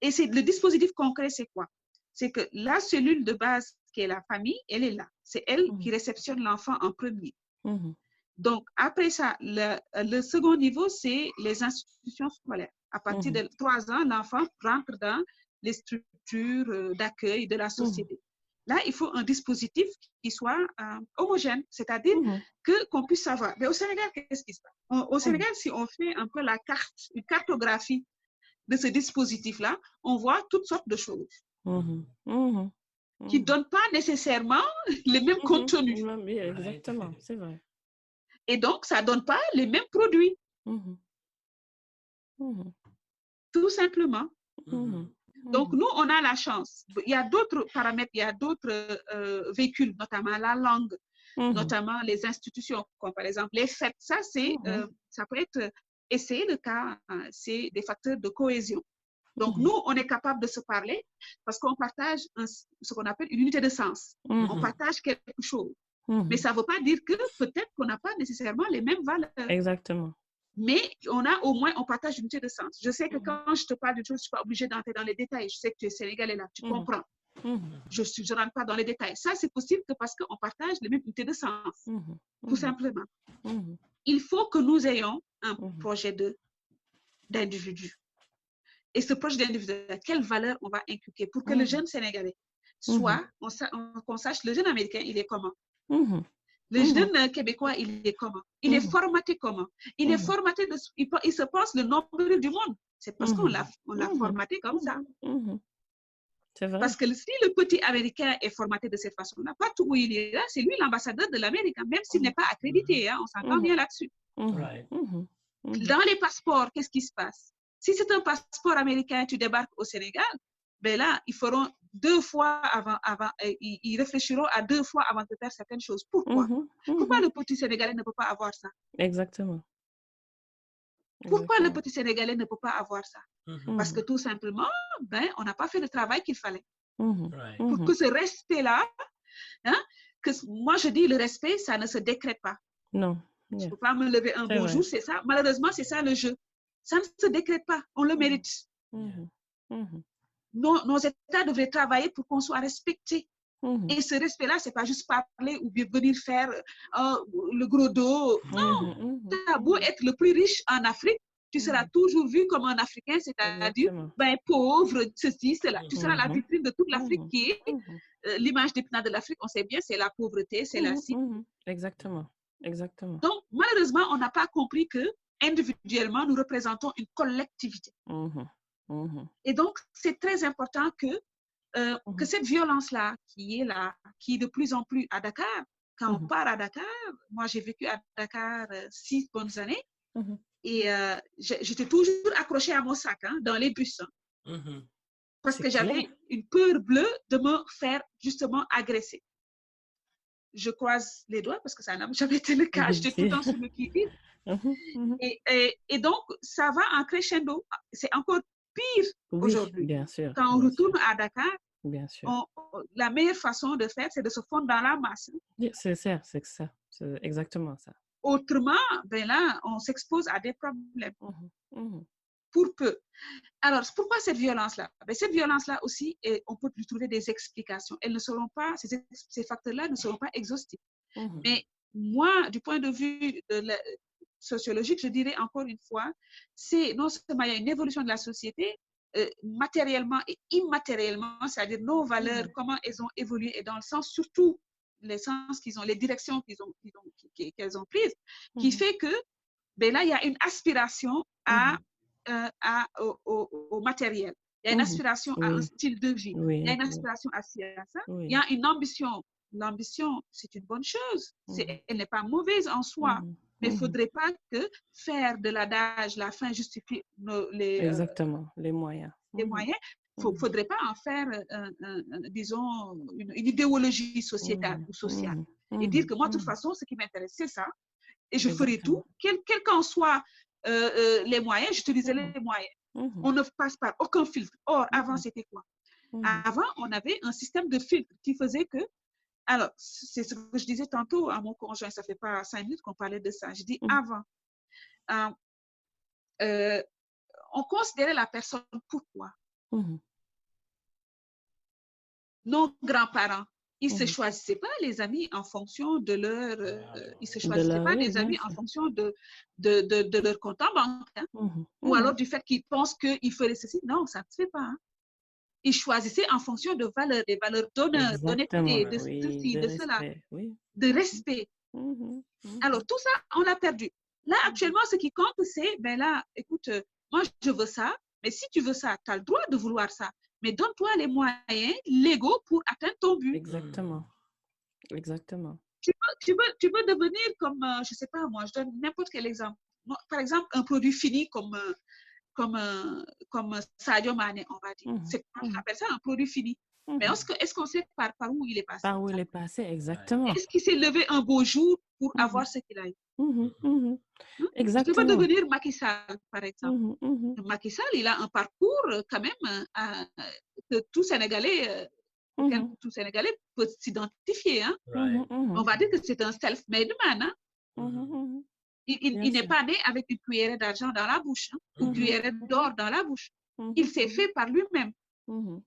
Et c'est le dispositif concret, c'est quoi? C'est que la cellule de base qui est la famille, elle est là. C'est elle qui réceptionne l'enfant en premier. Donc, après ça, le, le second niveau, c'est les institutions scolaires. À partir Mhm. de trois ans, l'enfant rentre dans les structures euh, d'accueil de la société. Là, il faut un dispositif qui soit euh, homogène, c'est-à-dire Mhm. que qu'on puisse savoir. Mais au Sénégal, qu'est-ce qui se passe? Au- Au Sénégal, si on fait un peu la carte, une cartographie de ce dispositif-là, on voit toutes sortes de choses qui ne donnent pas nécessairement [laughs] les mêmes contenus. Oui, exactement, c'est vrai. Et donc, ça ne donne pas les mêmes produits. Mhm. tout simplement. Mhm. Donc, Mhm. nous, on a la chance. Il y a d'autres paramètres, il y a d'autres euh, véhicules, notamment la langue, notamment les institutions, comme par exemple les fêtes. Ça, c'est, euh, ça peut être, et c'est le cas, hein, c'est des facteurs de cohésion. Donc, nous, on est capable de se parler parce qu'on partage un- ce qu'on appelle une unité de sens. On partage quelque chose. Mais ça ne veut pas dire que peut-être qu'on n'a pas nécessairement les mêmes valeurs. Exactement. Mais on a au moins, on partage une unité de sens. Je sais que Mhm. quand je te parle d'une chose, je ne suis pas obligée d'entrer dans les détails. Je sais que tu es sénégalais là, tu Mhm. comprends. Mhm. Je ne rentre pas dans les détails. Ça, c'est possible que parce qu'on partage les mêmes unités de sens, tout simplement. Il faut que nous ayons un projet d'individu. Et ce projet d'individu, quelle valeur on va inculquer pour que le jeune Sénégalais soit, on sa- on- qu'on sache, le jeune Américain, il est comment? Le Mhm. jeune euh, Québécois, il est comment Il est Mhm. formaté comment Il est Mhm. formaté, de, il, se pense le nombril du monde. C'est parce qu'on l'a on l'a formaté comme ça. Vrai. Parce que le- si le petit Américain est formaté de cette façon-là, partout où il est là, c'est lui l'ambassadeur de l'Amérique, hein, même s'il n'est pas accrédité. hein, on s'entend bien là-dessus. Right. Dans les passeports, qu'est-ce qui se passe? Si c'est un passeport américain, tu débarques au Sénégal, ben là, ils feront deux fois avant, avant euh, ils, ils réfléchiront à deux fois avant de faire certaines choses. Pourquoi? Mhm. Pourquoi Mhm. le petit Sénégalais ne peut pas avoir ça? Exactement. Pourquoi le petit Sénégalais ne peut pas avoir ça? Mhm. Parce que tout simplement, ben, on n'a pas fait le travail qu'il fallait. Right. Pour que ce respect-là, hein, que moi je dis le respect, ça ne se décrète pas. Non. Je ne peux pas me lever un beau jour, c'est ça. Malheureusement, c'est ça le jeu. Ça ne se décrète pas, on le mérite. Mhm. Mhm. Nos, nos États devraient travailler pour qu'on soit respecté. Mhm. Et ce respect-là, c'est pas juste parler ou bien venir faire euh, le gros dos. Non, Mhm. Mhm. tu as beau être le plus riche en Afrique, tu seras toujours vu comme un Africain, c'est-à-dire ben, pauvre, ceci, cela. Tu seras la Mhm. vitrine de toute l'Afrique Mhm. qui est Mhm. euh, l'image d'épinal de l'Afrique. On sait bien, c'est la pauvreté, c'est la Mhm. cible. Mhm. Exactement. Exactement. Donc, malheureusement, on n'a pas compris que individuellement, nous représentons une collectivité. Et donc, c'est très important que, euh, que cette violence-là, qui est là, qui est de plus en plus à Dakar, quand on part à Dakar, moi j'ai vécu à Dakar euh, six bonnes années, et euh, j'étais toujours accrochée à mon sac hein, dans les bus, hein, parce que j'avais une peur bleue de me faire justement agresser. Je croise les doigts parce que ça n'a [laughs] jamais été le cas, j'étais tout le temps sur le. Mhm. [laughs] Et, et- et donc, ça va en crescendo. C'est encore pire Oui, aujourd'hui. bien sûr. Quand on bien retourne sûr, à Dakar, Bien sûr. on- on- la meilleure façon de faire, c'est de se fondre dans la masse. C'est ça, c'est ça. C'est exactement ça. autrement, ben là, on s'expose à des problèmes. Mhm, mhm. Pour peu. Alors, pourquoi cette violence-là? Ben, Cette violence-là aussi, et on peut lui trouver des explications. Elles ne seront pas, ces, facteurs-là ne seront pas exhaustifs. Mhm. Mais moi, du point de vue de la- sociologique, je dirais encore une fois, c'est non seulement il y a une évolution de la société, euh, matériellement et immatériellement, c'est-à-dire nos valeurs, Mhm. comment elles ont évolué et dans le sens, surtout les sens qu'ils ont, les directions qu'ils ont, qu'elles ont prises, qui Mhm. fait que ben là, il y a une aspiration à, Mhm. euh, à, au, au- au matériel. Il y a une aspiration à un style de vie. Oui, Il y a une aspiration à ça. oui. Il y a une ambition. L'ambition, c'est une bonne chose. Elle n'est pas mauvaise en soi. Mais il ne mhm. faudrait pas que faire de l'adage la fin justifie nos- les, euh, Exactement, les moyens. les Mhm, moyens. Il ne mhm. faudrait pas en faire, euh, disons, une, une idéologie sociétale ou sociale. Et dire que moi, de toute façon, ce qui m'intéresse, c'est ça. Et je ferai tout, quels quel qu'en soient euh, les moyens, j'utiliserai Mhm. les moyens. Mhm, On ne passe par aucun filtre. Or, avant, Mhm. c'était quoi? Avant, on avait un système de filtre qui faisait que alors, c'est ce que je disais tantôt à mon conjoint, ça fait pas cinq minutes qu'on parlait de ça. Je dis Mhm. avant, euh, euh, on considérait la personne pourquoi? Mhm, Nos grands-parents, ils ne se Mhm. choisissaient pas les amis en fonction de leur... euh, ils ne se choisissaient leur- pas les amis en fonction de, de, de, de leur compte en banque. hein. Ou alors du fait qu'ils pensent qu'ils feraient ceci. Non, ça ne se fait pas. hein. Ils choisissaient en fonction de valeurs, des valeurs d'honneur, d'honnêteté, de oui, ceci, de de cela, oui. de respect. Mhm, mhm. Alors, tout ça, on l'a perdu. Là, actuellement, ce qui compte, c'est, ben là, écoute, euh, moi, je veux ça, mais si tu veux ça, tu as le droit de vouloir ça. Mais donne-toi les moyens légaux pour atteindre ton but. Exactement. Exactement. Tu peux, tu peux, tu peux devenir comme, euh, je sais pas, moi, je donne n'importe quel exemple. Moi, par exemple, un produit fini comme, euh, comme, euh, comme Sadio Mane, on va dire. Mhm, C'est, on mhm. appelle ça un produit fini. Mais Mhm. est-ce que- est-ce qu'on sait par, par où il est passé? Par où il est passé, exactement. Est-ce qu'il s'est levé un beau jour pour avoir ce qu'il a eu? Hein? Tu peux Exactement. devenir Macky Sall, par exemple. Macky Sall, il a un parcours euh, quand même euh, à- que tout Sénégalais, euh, tout Sénégalais peut s'identifier. hein. Right. On va dire que c'est un self-made man. hein. Il, il- Bien il n'est pas né avec une cuillère d'argent dans la bouche, hein, ou une Mhm, cuillère d'or dans la bouche. mhm, Il s'est fait par lui-même mhm.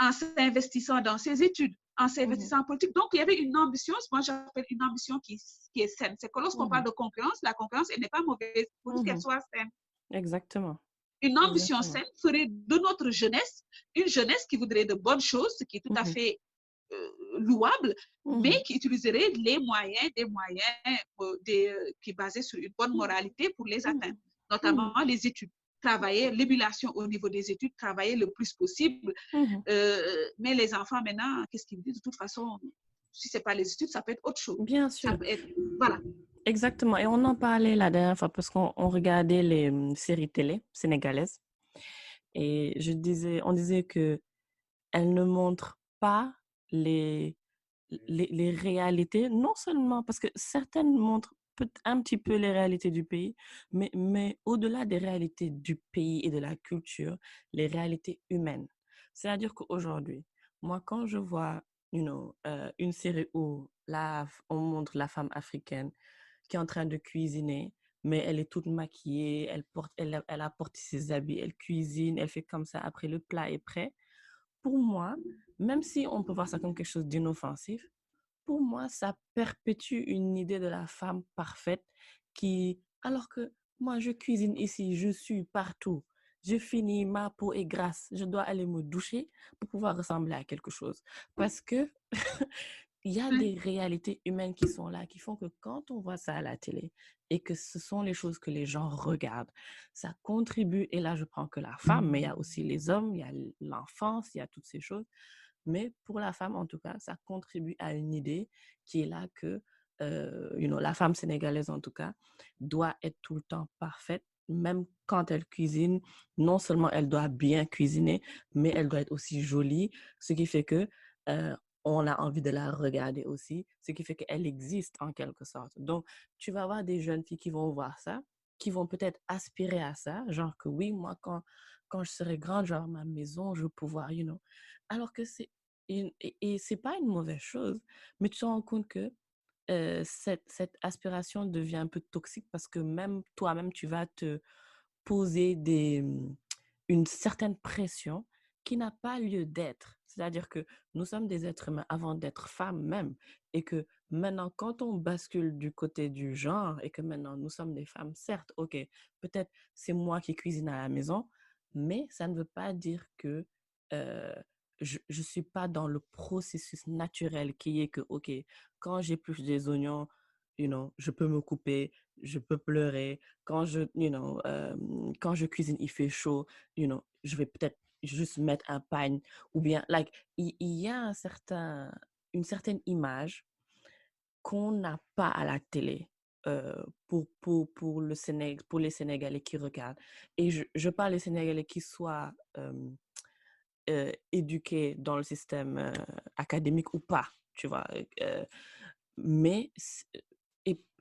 en s'investissant dans ses études, en s'investissant en politique. Donc, il y avait une ambition, moi j'appelle une ambition qui, qui est saine. C'est que lorsqu'on parle de concurrence, la concurrence, elle n'est pas mauvaise, il faut qu'elle soit saine. Exactement. Une ambition Exactement. saine ferait de notre jeunesse une jeunesse qui voudrait de bonnes choses, ce qui est tout à fait euh, louable, Mhm, mais qui utiliserait les moyens, des moyens euh, des, euh, qui basés sur une bonne moralité pour les Mhm. atteindre, notamment les études. Travailler l'émulation au niveau des études, travailler le plus possible. Euh, mais les enfants, maintenant, qu'est-ce qu'ils disent? De toute façon, si ce n'est pas les études, ça peut être autre chose. Bien Ça sûr. peut être, voilà. Exactement. Et on en parlait la dernière fois parce qu'on on regardait les séries télé sénégalaises. Et je disais, on disait que elles ne montrent pas les, les, les réalités, non seulement parce que certaines montrent un petit peu les réalités du pays, mais, mais au-delà des réalités du pays et de la culture, les réalités humaines. C'est-à-dire qu'aujourd'hui, moi, quand je vois you know, euh, une série où la, on montre la femme africaine qui est en train de cuisiner, mais elle est toute maquillée, elle, porte, elle, elle a porté ses habits, elle cuisine, elle fait comme ça, après le plat est prêt. Pour moi, même si on peut voir ça comme quelque chose d'inoffensif, pour moi, ça perpétue une idée de la femme parfaite qui, alors que moi, je cuisine ici, je suis partout, je finis, ma peau est grasse, je dois aller me doucher pour pouvoir ressembler à quelque chose. Parce que [laughs] il y a des réalités humaines qui sont là, qui font que quand on voit ça à la télé et que ce sont les choses que les gens regardent, ça contribue, et là je prends que la femme, mais il y a aussi les hommes, il y a l'enfance, il y a toutes ces choses. Mais pour la femme, en tout cas, ça contribue à une idée qui est là que euh, you know, la femme sénégalaise, en tout cas, doit être tout le temps parfaite, même quand elle cuisine. Non seulement elle doit bien cuisiner, mais elle doit être aussi jolie, ce qui fait que euh, on a envie de la regarder aussi, ce qui fait qu'elle existe en quelque sorte. Donc, tu vas avoir des jeunes filles qui vont voir ça, qui vont peut-être aspirer à ça, genre que oui, moi, quand, quand je serai grande, genre ma maison, je vais pouvoir, you know. Alors que c'est une, et, c'est pas une mauvaise chose, mais tu te rends compte que cette, aspiration devient un peu toxique parce que même toi-même, tu vas te poser des, mmh, une certaine pression qui n'a pas lieu d'être. C'est-à-dire que nous sommes des êtres humains avant d'être femmes même. Et que maintenant, quand on bascule du côté du genre et que maintenant nous sommes des femmes, certes, ok, peut-être c'est moi qui cuisine à la maison, mais ça ne veut pas dire que je ne suis pas dans le processus naturel qui est que, ok, quand j'épluche des oignons, you know, je peux me couper, je peux pleurer. Quand je, you know, euh, quand je cuisine, il fait chaud, you know, je vais peut-être juste mettre un pagne ou bien, like, il, y a un certain, une certaine image qu'on n'a pas à la télé. Euh, pour, pour, pour, le Sénégal, pour les Sénégalais qui regardent. Et je, je parle des Sénégalais qui soient euh, éduqués dans le système euh, académique ou pas, tu vois. Euh, mais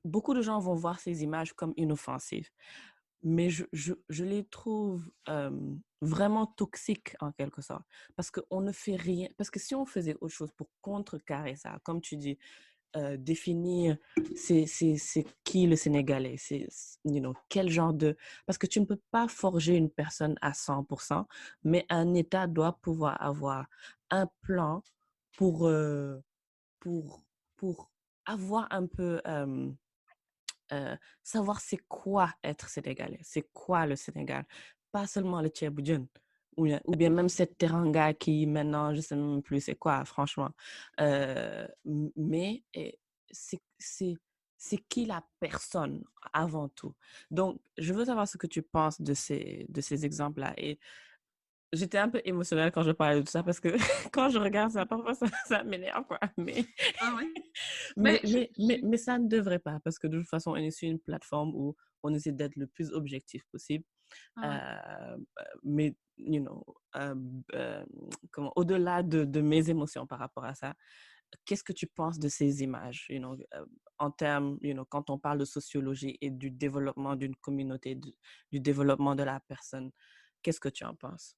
beaucoup de gens vont voir ces images comme inoffensives. Mais je, je, je les trouve vraiment toxiques en quelque sorte. Parce qu'on ne fait rien. Parce que si on faisait autre chose pour contrecarrer ça, comme tu dis, euh, définir c'est qui le Sénégalais, c'est you quel genre de... Parce que tu ne peux pas forger une personne à 100%, mais un État doit pouvoir avoir un plan pour, euh, pour, pour avoir un peu... Euh, savoir c'est quoi être Sénégalais, c'est quoi le Sénégal, pas seulement le Tchèboudjen ou bien même cette teranga qui maintenant, je sais même plus c'est quoi, franchement. Euh, mais c'est qui la personne avant tout? Donc, je veux savoir ce que tu penses de ces, de ces exemples-là. Et j'étais un peu émotionnelle quand je parlais de tout ça parce que [laughs] quand je regarde ça, parfois ça, ça m'énerve, quoi. Mais, ah [laughs] mais, mais, mais, mais, ça ne devrait pas parce que de toute façon, on est sur une plateforme où on essaie d'être le plus objectif possible. Ah euh, mais you know, comment, au-delà de, de, mes émotions par rapport à ça, qu'est-ce que tu penses de ces images, you know, en termes, you know, quand on parle de sociologie et du développement d'une communauté, du, développement de la personne, qu'est-ce que tu en penses?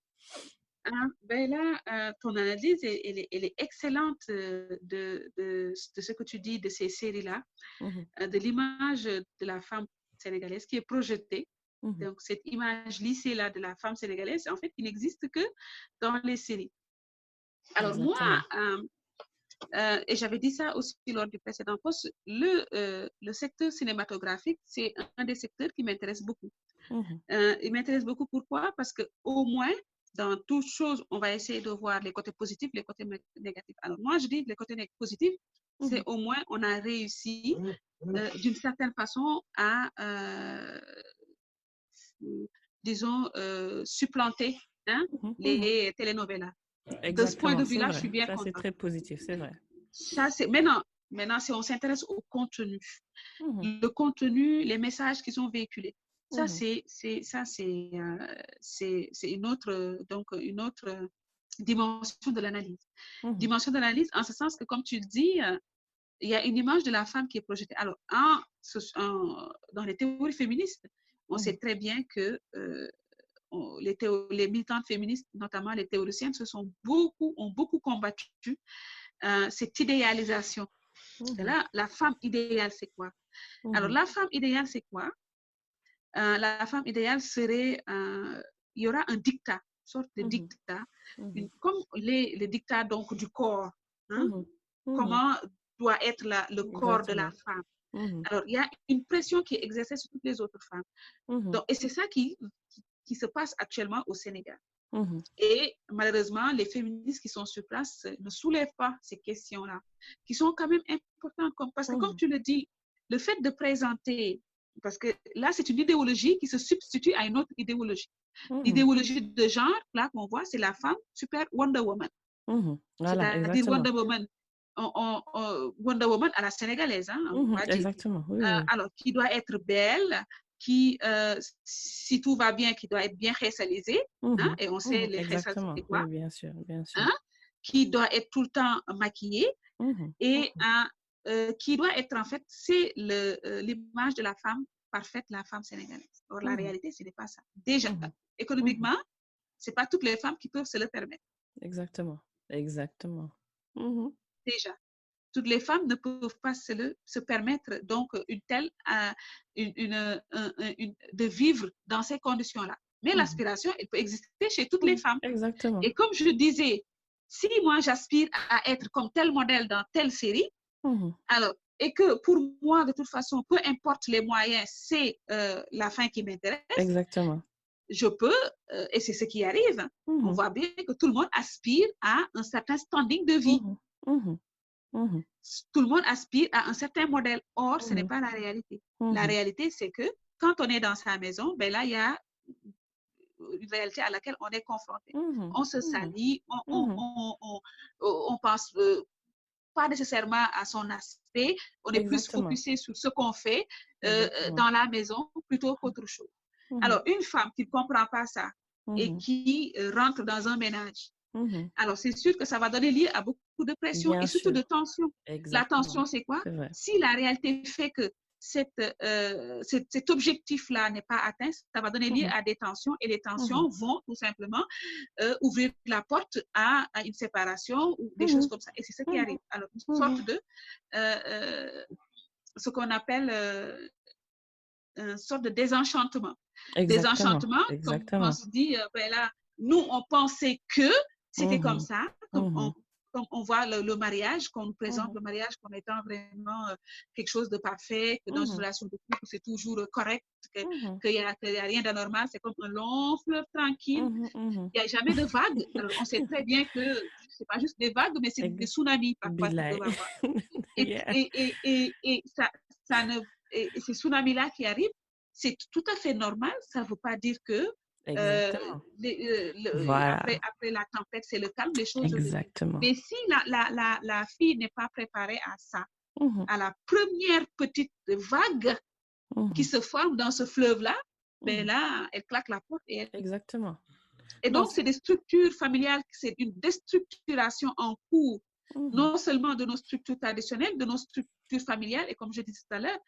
Ah, ben là, ton analyse, elle, est, elle est, excellente de, de, de, ce que tu dis de ces séries-là, mmh de l'image de la femme sénégalaise qui est projetée Mmh Donc, cette image lissée-là de la femme sénégalaise, en fait, il n'existe que dans les séries. Alors, moi, euh, euh, et j'avais dit ça aussi lors du précédent poste, le, euh, le secteur cinématographique, c'est un des secteurs qui m'intéresse beaucoup. Mmh il m'intéresse beaucoup. Pourquoi? Parce que au moins, dans toute chose, on va essayer de voir les côtés positifs, les côtés négatifs. Alors, moi, je dis les côtés positifs, mmh c'est au moins on a réussi d'une certaine façon à disons, euh, supplanter hein, mmh les telenovelas. De ce point de vue-là, je suis bien ça, c'est très positif, c'est vrai. Ça, c'est... Maintenant, maintenant, si on s'intéresse au contenu, mmh le contenu, les messages qu'ils ont véhiculés, ça, c'est, ça, c'est, euh, une autre, donc, une autre dimension de l'analyse. Dimension de l'analyse, en ce sens que, comme tu le dis, euh, il y a une image de la femme qui est projetée. Alors, en, dans les théories féministes, on sait très bien que euh, les, les, militantes féministes, notamment les théoriciennes, se sont beaucoup, ont beaucoup combattu euh, cette idéalisation. Mmh. Là, la femme idéale, c'est quoi? Alors, mmh. la femme idéale, c'est quoi? Euh, La femme idéale serait, il y aura un dictat, une sorte de mmh. dictat, comme les, les, dictats donc du corps. Hein? Comment doit être le corps de la femme Mmh Alors, il y a une pression qui est exercée sur toutes les autres femmes. Mmh Donc, et c'est ça qui, qui, se passe actuellement au Sénégal. Mmh et malheureusement, les féministes qui sont sur place ne soulèvent pas ces questions-là, qui sont quand même importantes. parce que, comme tu le dis, le fait de présenter, parce que là, c'est une idéologie qui se substitue à une autre idéologie. L'idéologie de genre, là, qu'on voit, c'est la femme super Wonder Woman. Voilà, C'est-à-dire Wonder Woman Wonder Woman à la sénégalaise. Hein, mmh exactement. Euh, alors, qui doit être belle, qui, euh, si tout va bien, qui doit être bien. Mmh hein, et on sait mmh, les c'est quoi. bien sûr, bien sûr. Hein, qui doit être tout le temps maquillée et euh, qui doit être, en fait, c'est l'image de la femme parfaite, la femme sénégalaise. Or, la réalité, ce n'est pas ça. Déjà, économiquement, ce n'est pas toutes les femmes qui peuvent se le permettre. Exactement, exactement déjà. toutes les femmes ne peuvent pas se, le, se permettre donc une telle, euh, une, une, une, de vivre dans ces conditions-là. Mais mmh. l'aspiration, elle peut exister chez toutes les femmes. Exactement. Et comme je disais, si moi j'aspire à être comme tel modèle dans telle série, mmh. alors, et que pour moi, de toute façon, peu importe les moyens, c'est euh, la fin qui m'intéresse. Exactement. Je peux, euh, et c'est ce qui arrive, mmh. on voit bien que tout le monde aspire à un certain standing de vie. Tout le monde aspire à un certain modèle. Or, ce n'est pas la réalité. La réalité, c'est que quand on est dans sa maison, ben là, il y a une réalité à laquelle on est confronté. Mmh on se mmh salit, on, on, on, on, pense euh, pas nécessairement à son aspect, on est plus focusé sur ce qu'on fait euh, dans la maison plutôt qu'autre chose. Mmh Alors, une femme qui ne comprend pas ça et qui euh, rentre dans un ménage, alors c'est sûr que ça va donner lieu à beaucoup de pression et surtout de tension. La tension, c'est quoi? Si la réalité fait que euh, cette, cet, objectif-là n'est pas atteint, ça va donner lieu mmh à des tensions et les tensions mmh vont tout simplement euh, ouvrir la porte à, une séparation ou des choses mmh comme ça. Et c'est ce qui arrive. Alors, une sorte de euh, ce qu'on appelle une sorte de désenchantement. Désenchantement, comme on se dit, ben là, nous, on pensait que c'était comme ça, comme comme on voit le, mariage, qu'on nous présente le mariage comme étant vraiment euh, quelque chose de parfait, que dans une relation de couple, c'est toujours euh, correct, qu'il n'y a, a, rien d'anormal, c'est comme un long fleuve tranquille, il n'y a jamais de vagues. Alors, on sait très bien que c'est pas juste des vagues, mais c'est des tsunamis parfois. [laughs] et, et, et, et, ça, ça ne, et ces tsunamis-là qui arrivent, c'est tout à fait normal. Ça ne veut pas dire que euh, euh, après, après, la tempête, c'est le calme, les choses. Exactement. Mais si la, la, la, la fille n'est pas préparée à ça, mmh à la première petite vague mmh qui se forme dans ce fleuve-là, ben mmh là, elle claque la porte. Et elle... Exactement. Et donc, c'est des structures familiales, c'est une déstructuration en cours, non seulement de nos structures traditionnelles, de nos structures familiales, et comme je disais tout à l'heure,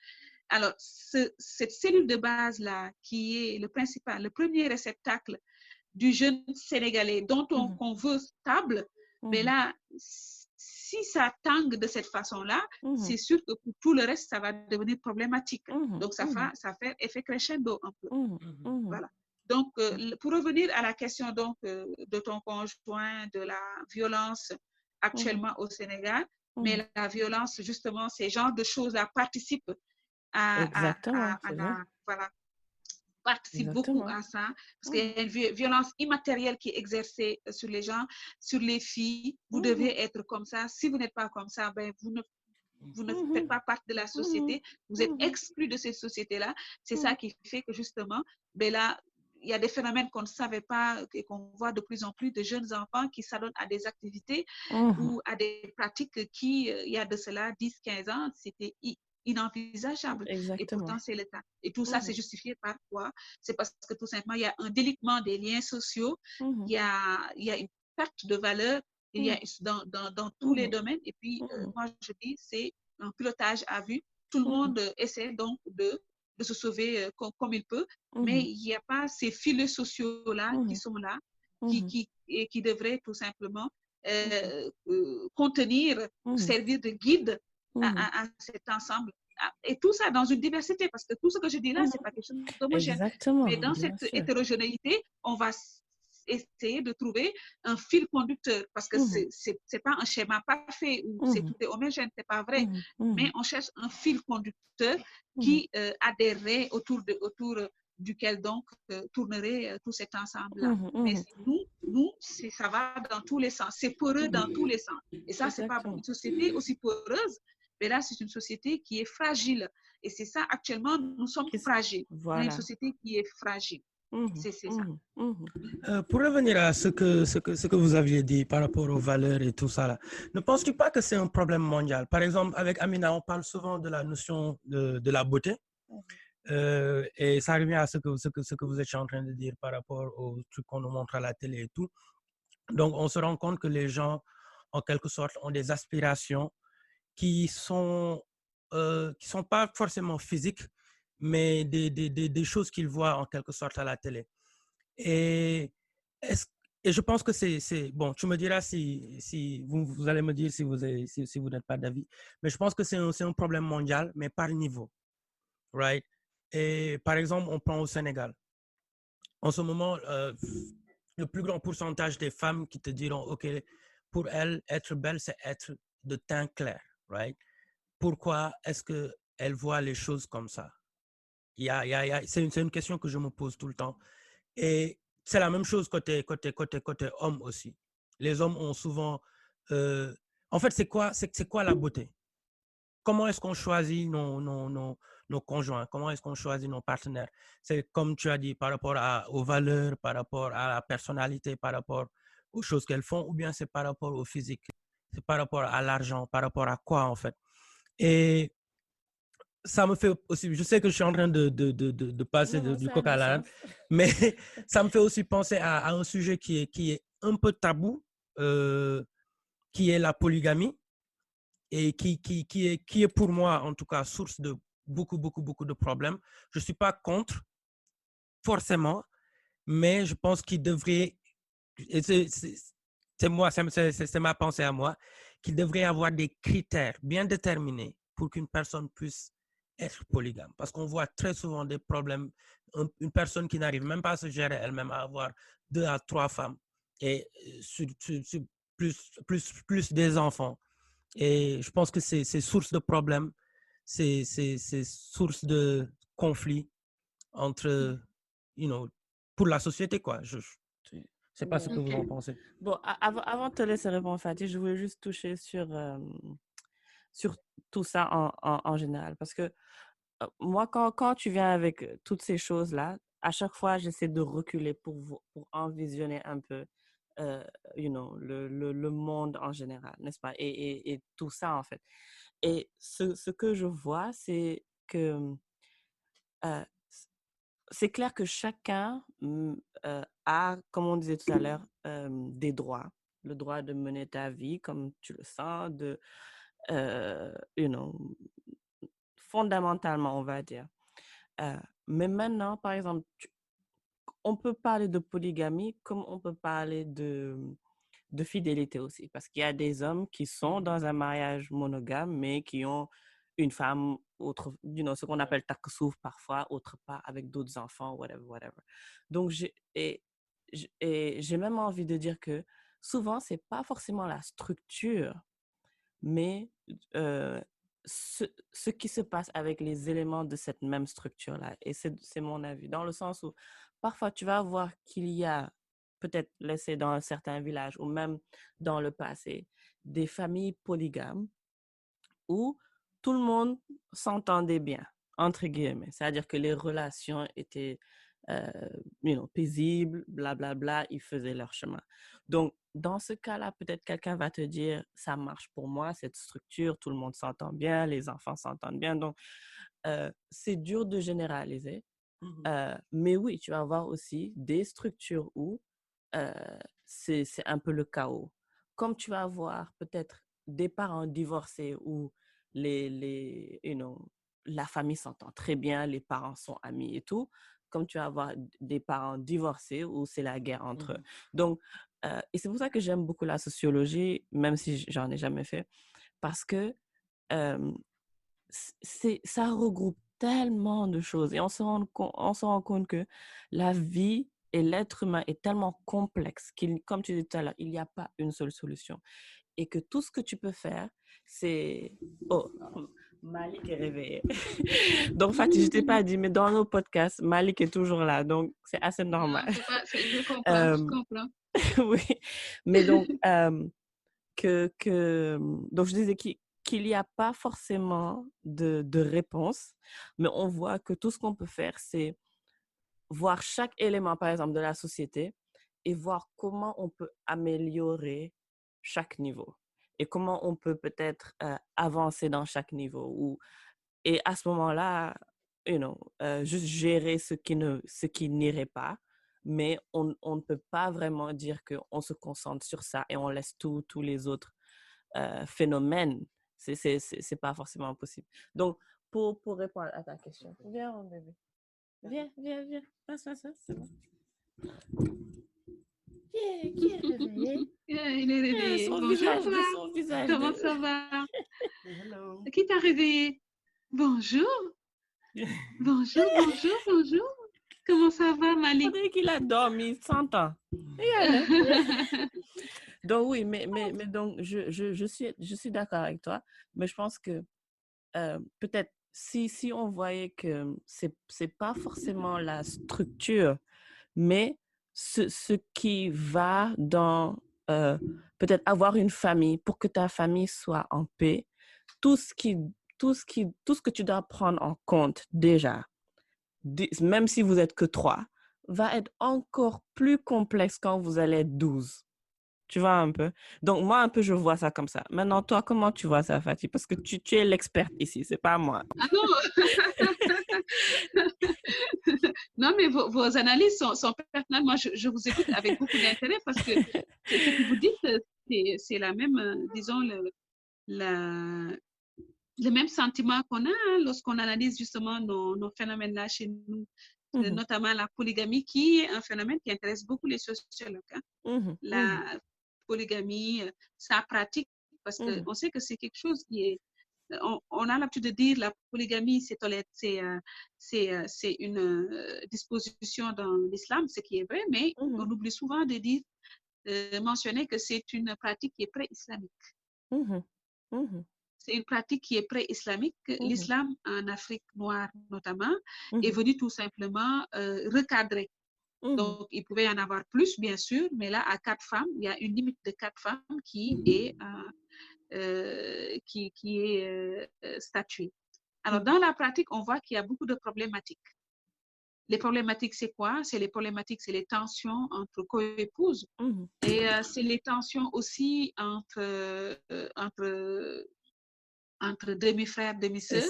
alors, cette cellule de base-là, qui est le principal, le premier réceptacle du jeune Sénégalais dont on, mmh. veut stable, mais mmh. là, si ça tangue de cette façon-là, mmh. c'est sûr que pour tout le reste, ça va devenir problématique. Donc, ça, fait, ça fait effet crescendo un peu. Voilà. Donc, euh, pour revenir à la question donc, euh, de ton conjoint, de la violence actuellement au Sénégal, mais la violence, justement, ces genres de choses-là participent Exactement. voilà, participe beaucoup à ça, parce qu'il y a une violence immatérielle qui est exercée euh, sur les gens, sur les filles. Vous mmh. devez être comme ça. Si vous n'êtes pas comme ça, ben, vous ne vous ne mmh. faites pas partie de la société, vous êtes exclu de cette société-là. C'est ça qui fait que justement, ben là, il y a des phénomènes qu'on ne savait pas et qu'on voit de plus en plus de jeunes enfants qui s'adonnent à des activités mmh. ou à des pratiques qui, euh, il y a de cela 10, 15 ans, c'était inenvisageable. Et pourtant, c'est le cas. Et tout ça, c'est justifié par quoi? C'est parce que tout simplement, il y a un délitement des liens sociaux, il, y a, il y a une perte de valeur il y a dans, dans, dans tous les domaines. Et puis, euh, moi, je dis, c'est un pilotage à vue. Tout le monde essaie donc de, de se sauver euh, comme, il peut, mais il n'y a pas ces filets sociaux-là qui sont là, qui, qui, et qui devraient tout simplement euh, contenir, servir de guide Mmh. à, cet ensemble. Ah, et tout ça dans une diversité, parce que tout ce que je dis là, c'est pas quelque chose d'homogène. Mais dans cette hétérogénéité, on va essayer de trouver un fil conducteur, parce que mmh. ce c'est pas un schéma parfait où c'est mmh. tout est homogène, c'est pas vrai. Mais on cherche un fil conducteur qui euh, adhérerait autour de autour duquel donc euh, tournerait euh, tout cet ensemble-là. Mais nous, nous ça va dans tous les sens. C'est poreux dans tous les sens. Et ça, c'est pas une société aussi poreuse mais là, c'est une société qui est fragile. Et c'est ça, actuellement, nous sommes fragiles. Voilà. une société qui est fragile. Mmh, c'est ça. Mmh, mmh. Euh, pour revenir à ce que, ce, que, ce que vous aviez dit par rapport aux valeurs et tout ça, là, ne penses-tu pas que c'est un problème mondial? Par exemple, avec Amina, on parle souvent de la notion de, de la beauté. Euh, et ça revient à ce que, ce, que, ce que vous êtes en train de dire par rapport aux trucs qu'on nous montre à la télé et tout. Donc, on se rend compte que les gens, en quelque sorte, ont des aspirations qui sont euh, qui sont pas forcément physiques, mais des, des, des, choses qu'ils voient en quelque sorte à la télé. Et et je pense que c'est, bon, tu me diras si, si vous, vous allez me dire si vous, si, vous n'êtes pas d'avis, mais je pense que c'est un, un, problème mondial, mais par niveau, right? Et par exemple, on prend au Sénégal. En ce moment, euh, le plus grand pourcentage des femmes qui te diront, OK, pour elles, être belle, c'est être de teint clair, right? Pourquoi est-ce qu'elles voient les choses comme ça? C'est une, une, question que je me pose tout le temps. Et c'est la même chose côté, côté, homme aussi. Les hommes ont souvent... Euh, en fait, c'est quoi, c'est, quoi la beauté? Comment est-ce qu'on choisit nos, nos, nos, nos conjoints? Comment est-ce qu'on choisit nos partenaires? C'est comme tu as dit, par rapport aux valeurs, par rapport à la personnalité, par rapport aux choses qu'elles font, ou bien c'est par rapport au physique? C'est par rapport à l'argent, par rapport à quoi en fait Et ça me fait aussi, je sais que je suis en train de, de, de, de passer du coq à l'âne, mais [laughs] ça me fait aussi penser à, un sujet qui est, qui est un peu tabou, euh, qui est la polygamie, et qui, qui, qui, est, qui est pour moi, en tout cas, source de beaucoup, beaucoup, beaucoup de problèmes. Je ne suis pas contre, forcément, mais je pense qu'il devrait, c'est moi, c'est ma pensée à moi, qu'il devrait avoir des critères bien déterminés pour qu'une personne puisse être polygame. Parce qu'on voit très souvent des problèmes, une personne qui n'arrive même pas à se gérer elle-même, à avoir deux à trois femmes et sur, plus, plus, plus des enfants. Et je pense que c'est source de problèmes, c'est source de conflits entre, mmh. you know, pour la société, quoi. Je ne sais pas ce que vous en pensez. Bon, avant, avant de te laisser répondre, Fatih, je voulais juste toucher sur, sur tout ça en, en, général. Parce que moi, quand, quand tu viens avec toutes ces choses-là, à chaque fois, j'essaie de reculer pour, pour envisionner un peu euh, you know, le, le, le, monde en général, n'est-ce pas? Et, et, et, tout ça, en fait. Et ce, ce que je vois, c'est que euh, c'est clair que chacun euh, a, comme on disait tout à l'heure, des droits. Le droit de mener ta vie comme tu le sens, de, you know, fondamentalement, on va dire. Mais maintenant, par exemple, on peut parler de polygamie comme on peut parler de, de fidélité aussi, parce qu'il y a des hommes qui sont dans un mariage monogame, mais qui ont une femme, autre, you know, ce qu'on appelle taksouf parfois, autre part, avec d'autres enfants, whatever, whatever. Donc, et, et j'ai même envie de dire que souvent, c'est pas forcément la structure mais ce, ce, qui se passe avec les éléments de cette même structure-là. Et c'est mon avis, dans le sens où parfois tu vas voir qu'il y a peut-être laissé dans certains villages ou même dans le passé des familles polygames où tout le monde s'entendait bien, entre guillemets. C'est-à-dire que les relations étaient euh, you know, paisibles, blablabla, bla, bla, ils faisaient leur chemin. Donc, dans ce cas-là, peut-être quelqu'un va te dire, ça marche pour moi, cette structure, tout le monde s'entend bien, les enfants s'entendent bien. Donc, euh, c'est dur de généraliser. Mmh euh, mais oui, tu vas avoir aussi des structures où c'est un peu le chaos. Comme tu vas avoir peut-être des parents divorcés où les, les, you know, la famille s'entend très bien, les parents sont amis et tout, comme tu vas avoir des parents divorcés où c'est la guerre entre eux. Mmh Donc, euh, et c'est pour ça que j'aime beaucoup la sociologie, même si j'en ai jamais fait, parce que euh, c'est, ça regroupe tellement de choses et on se, rend, on se rend compte que la vie et l'être humain est tellement complexe qu'il, comme tu disais tout à l'heure, il n'y a pas une seule solution. Et que tout ce que tu peux faire, c'est... Oh, Malik est réveillé. [laughs] donc, Fatih, je t'ai pas dit, mais dans nos podcasts, Malik est toujours là. Donc, c'est assez normal. je comprends, je comprends. [laughs] oui, mais donc, [laughs] que, que, donc je disais qu'il n'y a pas forcément de, de réponse, mais on voit que tout ce qu'on peut faire, c'est voir chaque élément, par exemple, de la société et voir comment on peut améliorer chaque niveau et comment on peut peut-être avancer dans chaque niveau. Ou, et à ce moment-là, you know, juste gérer ce qui ne ce qui n'irait pas mais on, on, ne peut pas vraiment dire qu'on se concentre sur ça et on laisse tous les autres euh, phénomènes. C'est pas forcément possible. Donc, pour, pour répondre à ta question, viens, mon bébé. Viens, viens, viens. Passe, passe, c'est bon. Qui est, qui est réveillé? [laughs] Il est réveillé. Son Bonjour, visage, son visage. Comment de- ça va? [laughs] Hello. Qui t'a réveillé? Bonjour. [laughs] Bonjour, bonjour, bonjour. Comment ça va, On Malik? dirait qu'il a dormi 100 ans. Donc oui, mais, mais, mais donc je, je, je suis, je suis d'accord avec toi, mais je pense que euh, peut-être si, si on voyait que c'est c'est pas forcément la structure, mais ce, ce qui va dans euh, peut-être avoir une famille pour que ta famille soit en paix, tout ce qui, tout ce qui, tout ce que tu dois prendre en compte déjà, dé- même si vous êtes que trois, va être encore plus complexe quand vous allez être 12. Tu vois un peu? Donc, moi, un peu, je vois ça comme ça. Maintenant, toi, comment tu vois ça, Fatih? Parce que tu, tu es l'experte ici, c'est pas moi. Ah non! [laughs] non, mais vos, vos analyses sont, sont pertinentes. Moi, je, je vous écoute avec beaucoup d'intérêt parce que ce que vous dites, euh, c'est- la même, euh, disons, le, la, le même sentiment qu'on a hein, lorsqu'on analyse justement nos, nos phénomènes-là chez nous, euh, Mhm, notamment la polygamie, qui est un phénomène qui intéresse beaucoup les sociologues. hein. mhm, mhm, La polygamie, euh, sa pratique, parce qu'on sait que c'est quelque chose qui est on, on a l'habitude de dire la polygamie, c'est euh, euh, une euh, disposition dans l'islam, ce qui est vrai, mais Mhm. on oublie souvent de dire, euh, mentionner que c'est une pratique qui est pré-islamique. mhm, mhm, C'est une pratique qui est pré-islamique. L'islam en Afrique noire notamment est venu tout simplement euh, recadrer. Donc, il pouvait y en avoir plus, bien sûr, mais là, à quatre femmes, il y a une limite de quatre femmes qui est, euh, qui, qui est euh, euh, statuée. Alors, Mhm. dans la pratique, on voit qu'il y a beaucoup de problématiques. Les problématiques, c'est quoi? C'est les problématiques, c'est les tensions entre co-épouses Mhm. et euh, c'est les tensions aussi entre, euh, entre, entre demi-frères, demi-sœurs.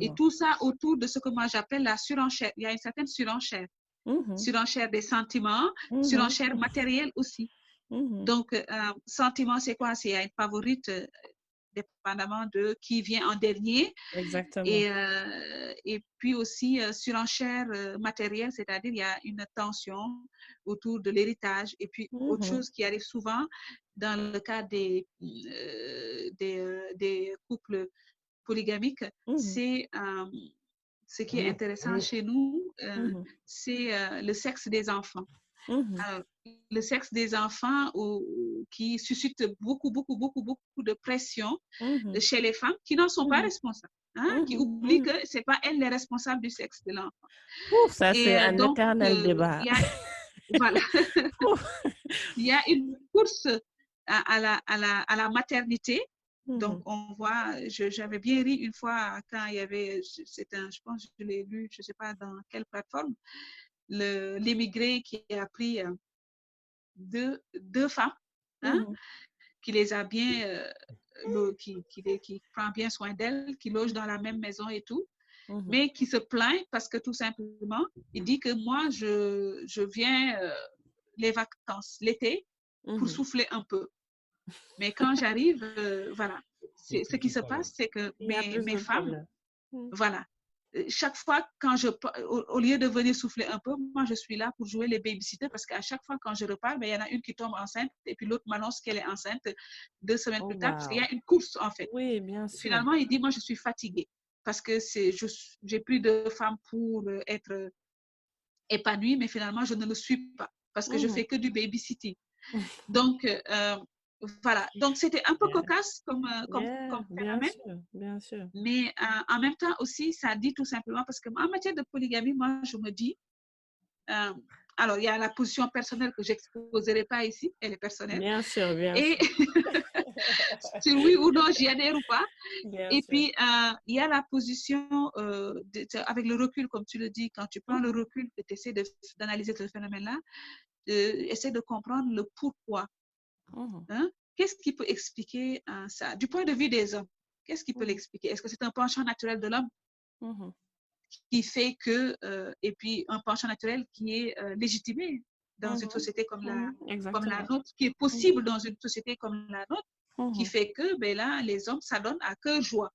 Et tout ça autour de ce que moi j'appelle la surenchère. Il y a une certaine surenchère. Mhm, Surenchère des sentiments, mhm, surenchère matérielle aussi. Mhm. Donc, euh, sentiment, c'est quoi? C'est une favorite, euh, dépendamment de qui vient en dernier. Exactement. Et, euh, et puis aussi, surenchère matérielle, c'est-à-dire il y a une tension autour de l'héritage. Et puis, autre Mhm. chose qui arrive souvent dans le cas des, des, des couples polygamiques, Mhm, c'est ce qui est intéressant chez nous, c'est le sexe des enfants. Alors, le sexe des enfants ou- qui suscite beaucoup, beaucoup, beaucoup, beaucoup de pression Mhm. chez les femmes qui n'en sont pas Mhm. responsables, hein, qui Mhm, oublient que c'est pas elles les responsables du sexe de l'enfant. Ça, c'est euh, un donc, éternel euh, débat. il y a, voilà, [laughs] [laughs] il y a une course à, à la, à, la, à la maternité. Donc, on voit, j'avais bien ri une fois quand il y avait, c'est un, je pense, je l'ai lu, je sais pas dans quelle plateforme, l'immigré qui a pris euh, deux, deux femmes, hein, mhm, qui les a bien, euh, qui, qui, les- qui prend bien soin d'elles, qui loge dans la même maison et tout, mhm. mais qui se plaint parce que tout simplement, il dit que moi, je, je viens euh, les vacances, l'été, pour Mhm. souffler un peu. Mais quand j'arrive, euh, voilà, ce qui se passe, c'est que mes, mes femmes. Mhm. voilà, chaque fois quand je, au, au lieu de venir souffler un peu, moi je suis là pour jouer les babysitters parce qu'à chaque fois quand je repars, ben, il y en a une qui tombe enceinte et puis l'autre m'annonce qu'elle est enceinte deux semaines Oh, plus tard parce qu'il y a une course en fait. Oui, bien sûr. Finalement, il dit, moi je suis fatiguée parce que c'est, je, j'ai plus de femmes pour euh, être euh, épanouie, mais finalement je ne le suis pas parce que je Mhm. fais que du babysitting. [laughs] Donc, euh, voilà. Donc, c'était un peu Yeah. cocasse comme, euh, comme, Yeah, comme bien phénomène. sûr, bien sûr. Mais euh, en même temps aussi, ça dit tout simplement, parce qu'en matière de polygamie, moi, je me dis, euh, alors, il y a la position personnelle que j'exposerai pas ici, elle est personnelle. Bien sûr, bien Et sûr. [laughs] sur oui ou non, j'y adhère ou pas. bien Et sûr. puis, euh, il y a la position, de- de- avec le recul, comme tu le dis, quand tu prends le recul que tu essaies d'analyser ce phénomène-là, essaie de comprendre le pourquoi. Mhm, Hein? Qu'est-ce qui peut expliquer euh, ça? Du point de vue des hommes, qu'est-ce qui peut Mhm. l'expliquer? Est-ce que c'est un penchant naturel de l'homme? Mhm, qui fait que, euh, et puis un penchant naturel qui est euh, légitimé dans une société comme la, comme la Exactement. nôtre, qui est possible dans une société comme la nôtre, qui fait que ben là, les hommes s'adonnent à cœur joie.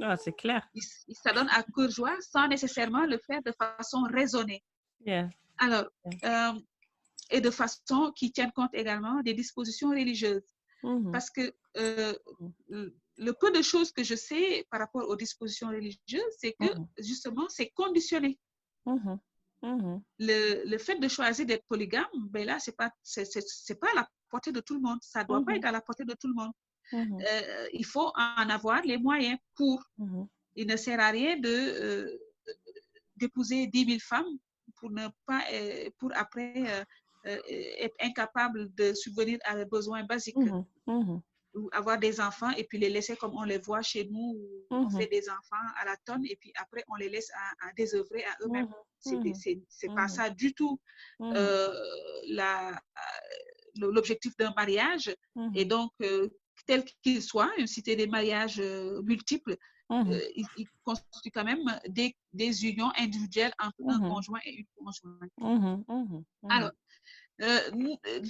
Ah, c'est clair. Ils, s'adonnent à cœur joie sans nécessairement le faire de façon raisonnée. Yeah. Alors, euh, et de façon qui tienne compte également des dispositions religieuses. Mhm. Parce que euh, le peu de choses que je sais par rapport aux dispositions religieuses, c'est que Mhm. justement, c'est conditionné. Mhm. Mhm. Le, le fait de choisir d'être polygame, ben là, c'est pas, c'est, pas à la portée de tout le monde. Ça doit pas être à la portée de tout le monde. Euh, il faut en avoir les moyens pour. Il ne sert à rien de euh, d'épouser 10 000 femmes pour ne pas, pour après euh, être incapable de subvenir à leurs besoins basiques Mhm. Mhm. ou avoir des enfants et puis les laisser comme on les voit chez nous, où on Mhm. fait des enfants à la tonne et puis après on les laisse à, à désœuvrer à eux-mêmes. C'est pas ça du tout euh, l'objectif d'un mariage. Et donc, euh, tel qu'il soit, une cité des mariages euh, multiples, Mhm. euh, il, il constitue quand même des, des unions individuelles entre un Mhm. conjoint et une conjointe. Mhm. Alors, euh, nous, euh,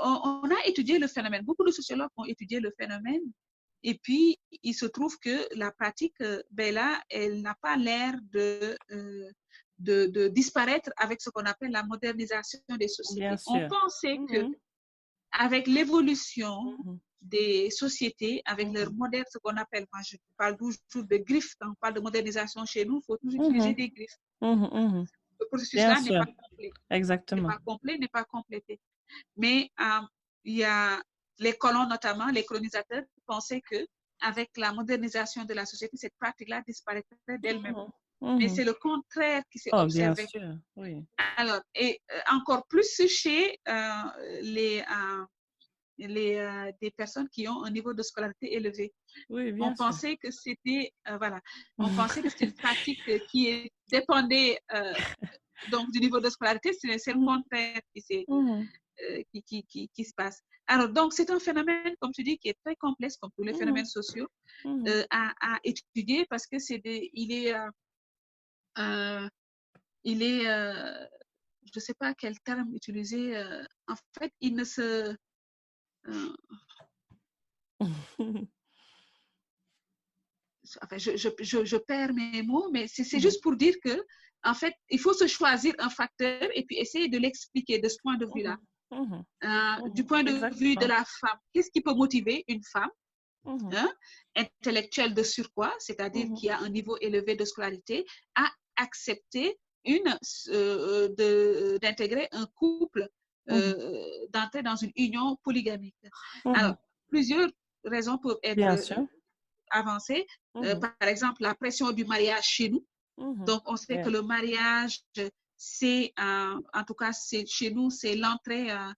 on, on a étudié le phénomène. Beaucoup de sociologues ont étudié le phénomène. Et puis, il se trouve que la pratique, euh, ben là, elle n'a pas l'air de, euh, de, de disparaître avec ce qu'on appelle la modernisation des sociétés. On pensait que. Avec l'évolution Mhm. des sociétés, avec leur modèle, ce qu'on appelle, moi je parle toujours de griffes, quand on parle de modernisation chez nous, il faut toujours utiliser Mhm. des griffes. Le processus-là n'est pas complet n'est Exactement. pas complet, n'est pas complété. Mais euh, il y a les colons notamment, les colonisateurs pensaient que avec la modernisation de la société, cette pratique-là disparaîtrait d'elle-même. Mais Mhm. c'est le contraire qui s'est Oh, bien observé. sûr. Oui. Alors, et euh, encore plus chez euh, les, euh, les, euh, des personnes qui ont un niveau de scolarité élevé. Oui, bien On sûr. pensait que c'était, voilà, on pensait que c'était une pratique qui dépendait donc du niveau de scolarité, c'est le contraire qui s'est euh, qui, qui, qui, qui se passe. Alors, donc, c'est un phénomène, comme tu dis, qui est très complexe, comme tous les Mhm. phénomènes sociaux, à, à étudier parce que c'est il est, il est, euh, je ne sais pas quel terme utiliser. euh, en fait, il ne se, euh, [laughs] enfin, je, je, je, je perds mes mots, mais c'est c'est juste pour dire que, en fait, il faut se choisir un facteur et puis essayer de l'expliquer de ce point de vue-là. Mhm. Euh, du Mhm. point de vue de la femme, qu'est-ce qui peut motiver une femme hein, intellectuelle de surcroît, c'est-à-dire qui a un niveau élevé de scolarité, à accepter une, euh, de- d'intégrer un couple, euh, d'entrer dans une union polygamique. Mhm. Alors, plusieurs raisons peuvent être euh, avancées. Euh, Mhm. par exemple, la pression du mariage chez nous. Mhm. Donc, on sait que le mariage, c'est, euh, en tout cas, c'est chez nous, c'est l'entrée euh,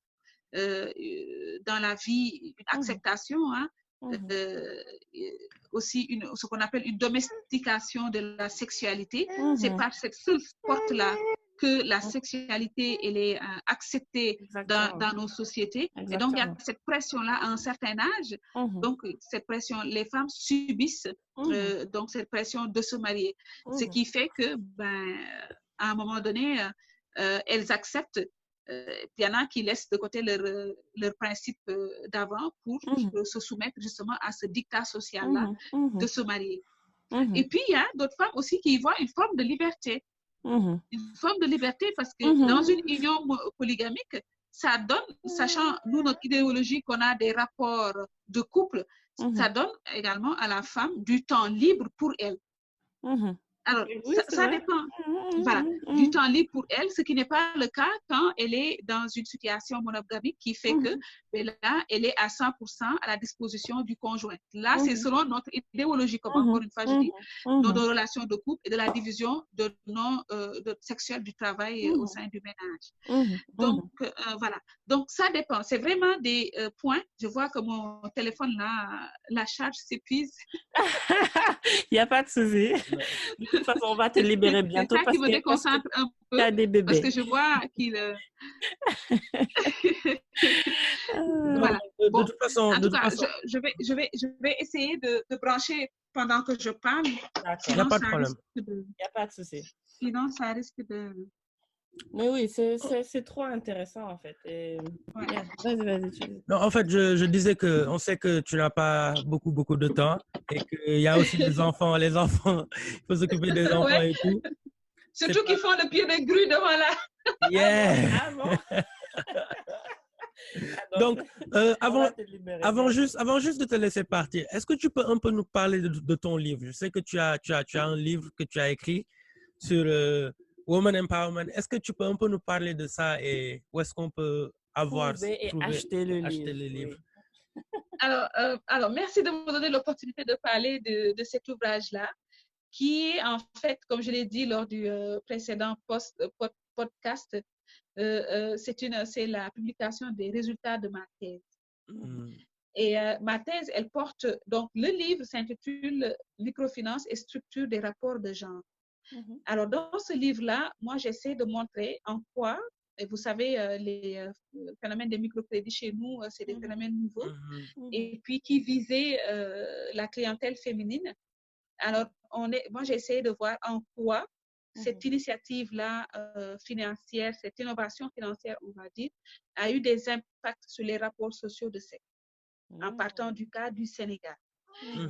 euh, dans la vie, une acceptation, hein, Mhm. euh, aussi une, ce qu'on appelle une domestication de la sexualité. C'est Mhm. par cette seule porte-là que la sexualité elle est euh, acceptée dans, nos sociétés. Et donc, il y a cette pression-là à un certain âge. Mhm. Donc, cette pression, les femmes subissent Mhm. euh, donc cette pression de se marier. Ce qui fait que, ben, à un moment donné, euh, elles acceptent. Euh, Il y en a qui laissent de côté euh, leur principe euh, d'avant pour Mhm. se soumettre justement à ce dictat social-là Mhm. Mhm. de se marier. Et puis, il y a d'autres femmes aussi qui y voient une forme de liberté. Une forme de liberté parce que dans une union polygamique, ça donne, sachant nous, notre idéologie qu'on a des rapports de couple, ça donne également à la femme du temps libre pour elle. Alors, Oui, ça, c'est ça vrai. dépend Mhm. voilà, du temps libre pour elle, ce qui n'est pas le cas quand elle est dans une situation monogamique qui fait que ben là, elle est à 100% à la disposition du conjoint. Là, c'est selon notre idéologie, comme encore une fois, je dis, Mhm. nos nos relations de couple et de la division de non euh, de sexuelle du travail euh, au sein du ménage. Donc, euh, voilà. Donc, ça dépend. C'est vraiment des euh, points. Je vois que mon téléphone, là, la charge s'épuise. [laughs] Il n'y a pas de souci. [laughs] De toute façon, on va te libérer bientôt C'est ça parce qui me que, parce que déconcentre un peu. tu as des Parce que je vois qu'il. euh, [laughs] Voilà. De, de Bon, toute façon, En de tout toute cas, façon, je, je vais, je, vais, je vais essayer de, de brancher pendant que je parle. Il y a pas de problème. Il n'y a pas de souci. Sinon, ça risque de. Mais oui, c'est- c'est trop intéressant en fait. Et... Ouais. Yeah. Vas-y, vas-y. tu- Non, en fait, je, je disais que on sait que tu n'as pas beaucoup, beaucoup de temps et qu'il y a aussi les [laughs] enfants. Les enfants, il faut s'occuper des enfants Ouais. et tout. Surtout pas- qu'ils font le pied de grue devant la. Yeah! Ah bon? [laughs] Donc, euh, on avant, avant, juste, avant juste de te laisser partir, est-ce que tu peux un peu nous parler de, de ton livre? Je sais que tu as, tu, as, tu as un livre que tu as écrit sur euh, Woman Empowerment. Est-ce que tu peux un peu nous parler de ça et où est-ce qu'on peut avoir Trouver et trouver- acheter le acheter livre. le oui. livre? Alors, euh, alors, merci de me donner l'opportunité de parler de, de cet ouvrage-là, qui est en fait, comme je l'ai dit lors du euh, précédent post, euh, pod- podcast, euh, euh, c'est une, c'est la publication des résultats de ma thèse. Mm. Et euh, ma thèse, elle porte, donc le livre s'intitule Microfinance et structure des rapports de genre. Mhm. Alors, dans ce livre-là, moi, j'essaie de montrer en quoi, et vous savez, euh, les euh, phénomènes des microcrédits chez nous, euh, c'est des Mhm. phénomènes nouveaux. Mhm. Mhm. et puis qui visait euh, la clientèle féminine. Alors, on est, moi, j'ai essayé de voir en quoi cette initiative-là euh, financière, cette innovation financière, on va dire, a eu des impacts sur les rapports sociaux de sexe, en Mhm. partant du cas du Sénégal.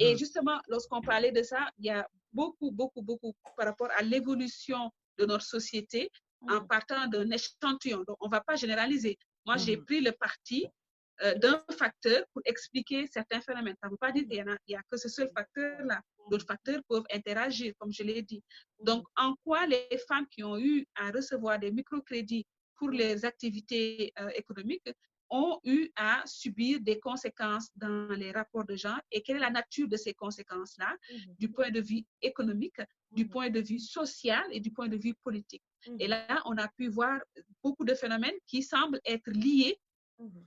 Et justement, lorsqu'on parlait de ça, il y a beaucoup, beaucoup, beaucoup par rapport à l'évolution de notre société en partant d'un échantillon. Donc, on ne va pas généraliser. Moi, j'ai Mhm. pris le parti euh, d'un facteur pour expliquer certains phénomènes. Ça ne veut pas dire qu'il y, en a- il y a que ce seul facteur-là. D'autres facteurs peuvent interagir, comme je l'ai dit. Donc, en quoi les femmes qui ont eu à recevoir des microcrédits pour les activités euh, économiques ont eu à subir des conséquences dans les rapports de genre et quelle est la nature de ces conséquences-là Mhm. du point de vue économique, du Mhm. point de vue social et du point de vue politique. Et Mhm. là, on a pu voir beaucoup de phénomènes qui semblent être liés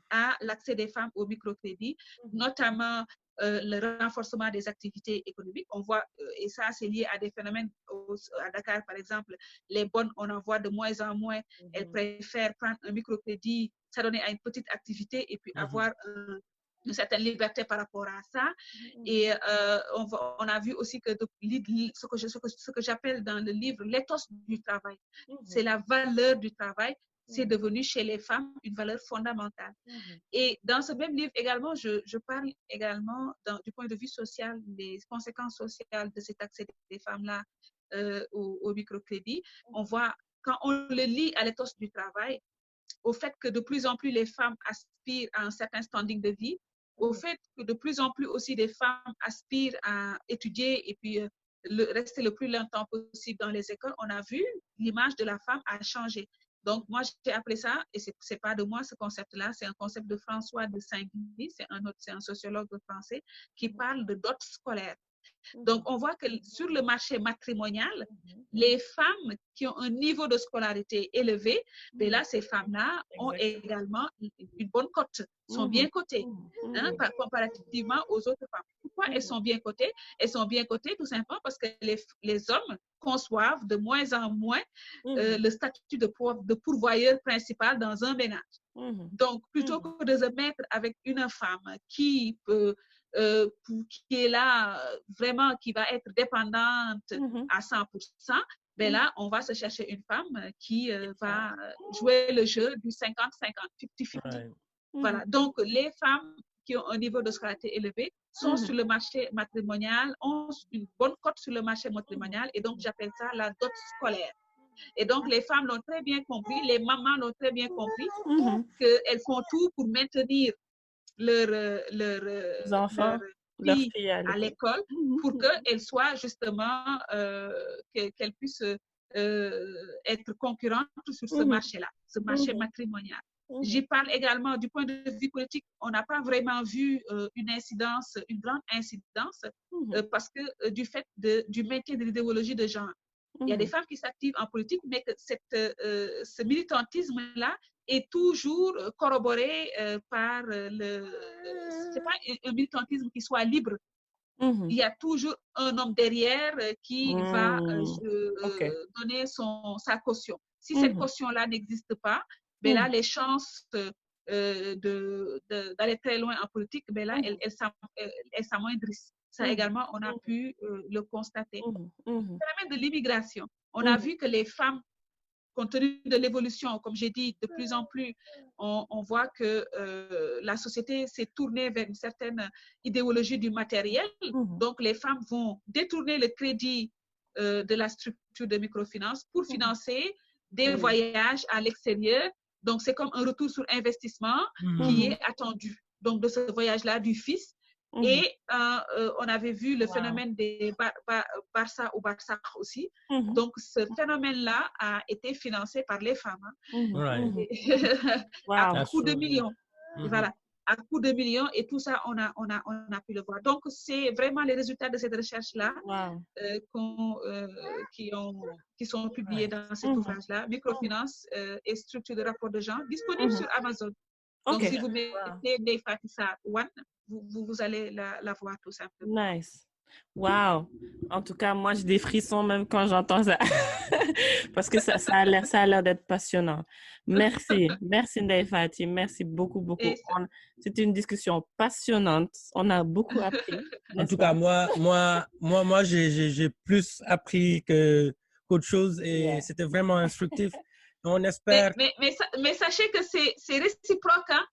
à l'accès des femmes au microcrédit, notamment euh, le renforcement des activités économiques. On voit, euh, et ça, c'est lié à des phénomènes au- à Dakar, par exemple, les bonnes, on en voit de moins en moins. Elles préfèrent prendre un microcrédit, s'adonner à une petite activité et puis Mhm. avoir un- une certaine liberté par rapport à ça. Mhm. Et euh, on, va- on a vu aussi que de- ce que je- ce que- ce que j'appelle dans le livre l'éthos du travail, Mhm. c'est la valeur du travail, c'est devenu chez les femmes une valeur fondamentale. Et dans ce même livre également, je, je parle également dans- du point de vue social des conséquences sociales de cet accès des femmes-là euh, au, au microcrédit. On voit, quand on le lit à l'éthos du travail, au fait que de plus en plus les femmes aspirent à un certain standing de vie, au fait que de plus en plus aussi des femmes aspirent à étudier et puis euh, le, rester le plus longtemps possible dans les écoles, on a vu l'image de la femme a changé. Donc, moi, j'ai appelé ça, et ce n'est pas de moi ce concept-là, c'est un concept de François de Saint-Guy, c'est un, autre- c'est un sociologue français qui parle de dot scolaire. Donc, on voit que sur le marché matrimonial, Mhm. les femmes qui ont un niveau de scolarité élevé, ben là, ces femmes-là ont également une bonne cote, sont bien cotées hein, par- comparativement aux autres femmes. Pourquoi elles sont bien cotées? Elles sont bien cotées tout simplement parce que les, les hommes conçoivent de moins en moins euh, le statut de, pour- de pourvoyeur principal dans un ménage. Donc, plutôt que de se mettre avec une femme qui peut, euh, pour- qui est là euh, vraiment, qui va être dépendante Mhm. à 100%, ben Mhm. là, on va se chercher une femme euh, qui euh, va jouer le jeu du 50-50, 50-50. Ouais. Voilà. Donc, les femmes qui ont un niveau de scolarité élevé sont sur le marché matrimonial, ont une bonne cote sur le marché matrimonial, et donc j'appelle ça la dot scolaire. Et donc, les femmes l'ont très bien compris, les mamans l'ont très bien compris, Mhm. qu'elles font tout pour maintenir leur, euh, leur, euh, Les enfants, leur fille à l'école. Mhm. pour qu'elles soient justement, euh, que- qu'elles puissent euh, être concurrentes sur ce Mhm. marché-là, ce marché Mhm. matrimonial. J'y parle également du point de vue politique. On n'a pas vraiment vu euh, une incidence, une grande incidence, euh, parce que euh, du fait de, du maintien de l'idéologie de genre. Il y a des femmes qui s'activent en politique, mais que cette, euh, ce militantisme-là est toujours euh, corroboré euh, par euh, le. C'est pas un- militantisme qui soit libre. Mhm. Il y a toujours un homme derrière qui va euh, Ok. donner son, sa caution. Si cette Mhm. caution-là n'existe pas, ben là, Mhm. les chances euh, de- de- d'aller très loin en politique, ben là, Mhm. elles, elles elles- s'amoindrissent. Ça Mhm. également, on a Mhm. pu le constater. Mhm. Mhm. phénomène de l'immigration. On a Mhm. vu que les femmes, compte tenu de l'évolution, comme j'ai dit, de plus en plus, on, on voit que euh, la société s'est tournée vers une certaine idéologie du matériel. Mhm. Donc, les femmes vont détourner le crédit euh, de la structure de microfinance pour Mhm. financer des Mhm. voyages à l'extérieur Donc, c'est comme un retour sur investissement Mhm. qui est attendu. Donc, de ce voyage-là du fils. Et euh, euh, on avait vu le Wow. phénomène des Bar- Bar- Barça ou Barça aussi. Mhm. Donc, ce phénomène-là a été financé par les femmes. hein. Mhm. Right. Mhm. [laughs] à Wow. coup de millions. Voilà, à coup de millions. Et tout ça, on a, on a, on a pu le voir. Donc, c'est vraiment les résultats de cette recherche-là Wow. euh, euh, qui, ont, qui sont publiés dans cet ouvrage-là, Microfinance euh, et structure de rapport de genre, disponible sur Amazon. Donc, si vous mettez des Fatissa One, vous, vous, vous allez la, la voir tout simplement. Nice. Wow. En tout cas, moi, j'ai des frissons même quand j'entends ça. [laughs] Parce que ça, ça a l'air, ça a l'air d'être passionnant. Merci. Merci, Ndeye Fati. Merci beaucoup, beaucoup. C'était une discussion passionnante. On a beaucoup appris. [laughs] En tout cas, moi, moi, moi, moi, j'ai, j'ai, j'ai plus appris que, qu'autre chose et Yeah. c'était vraiment instructif. [laughs] On Mais, espère. mais, mais, sa- mais sachez que c'est c'est réciproque. hein.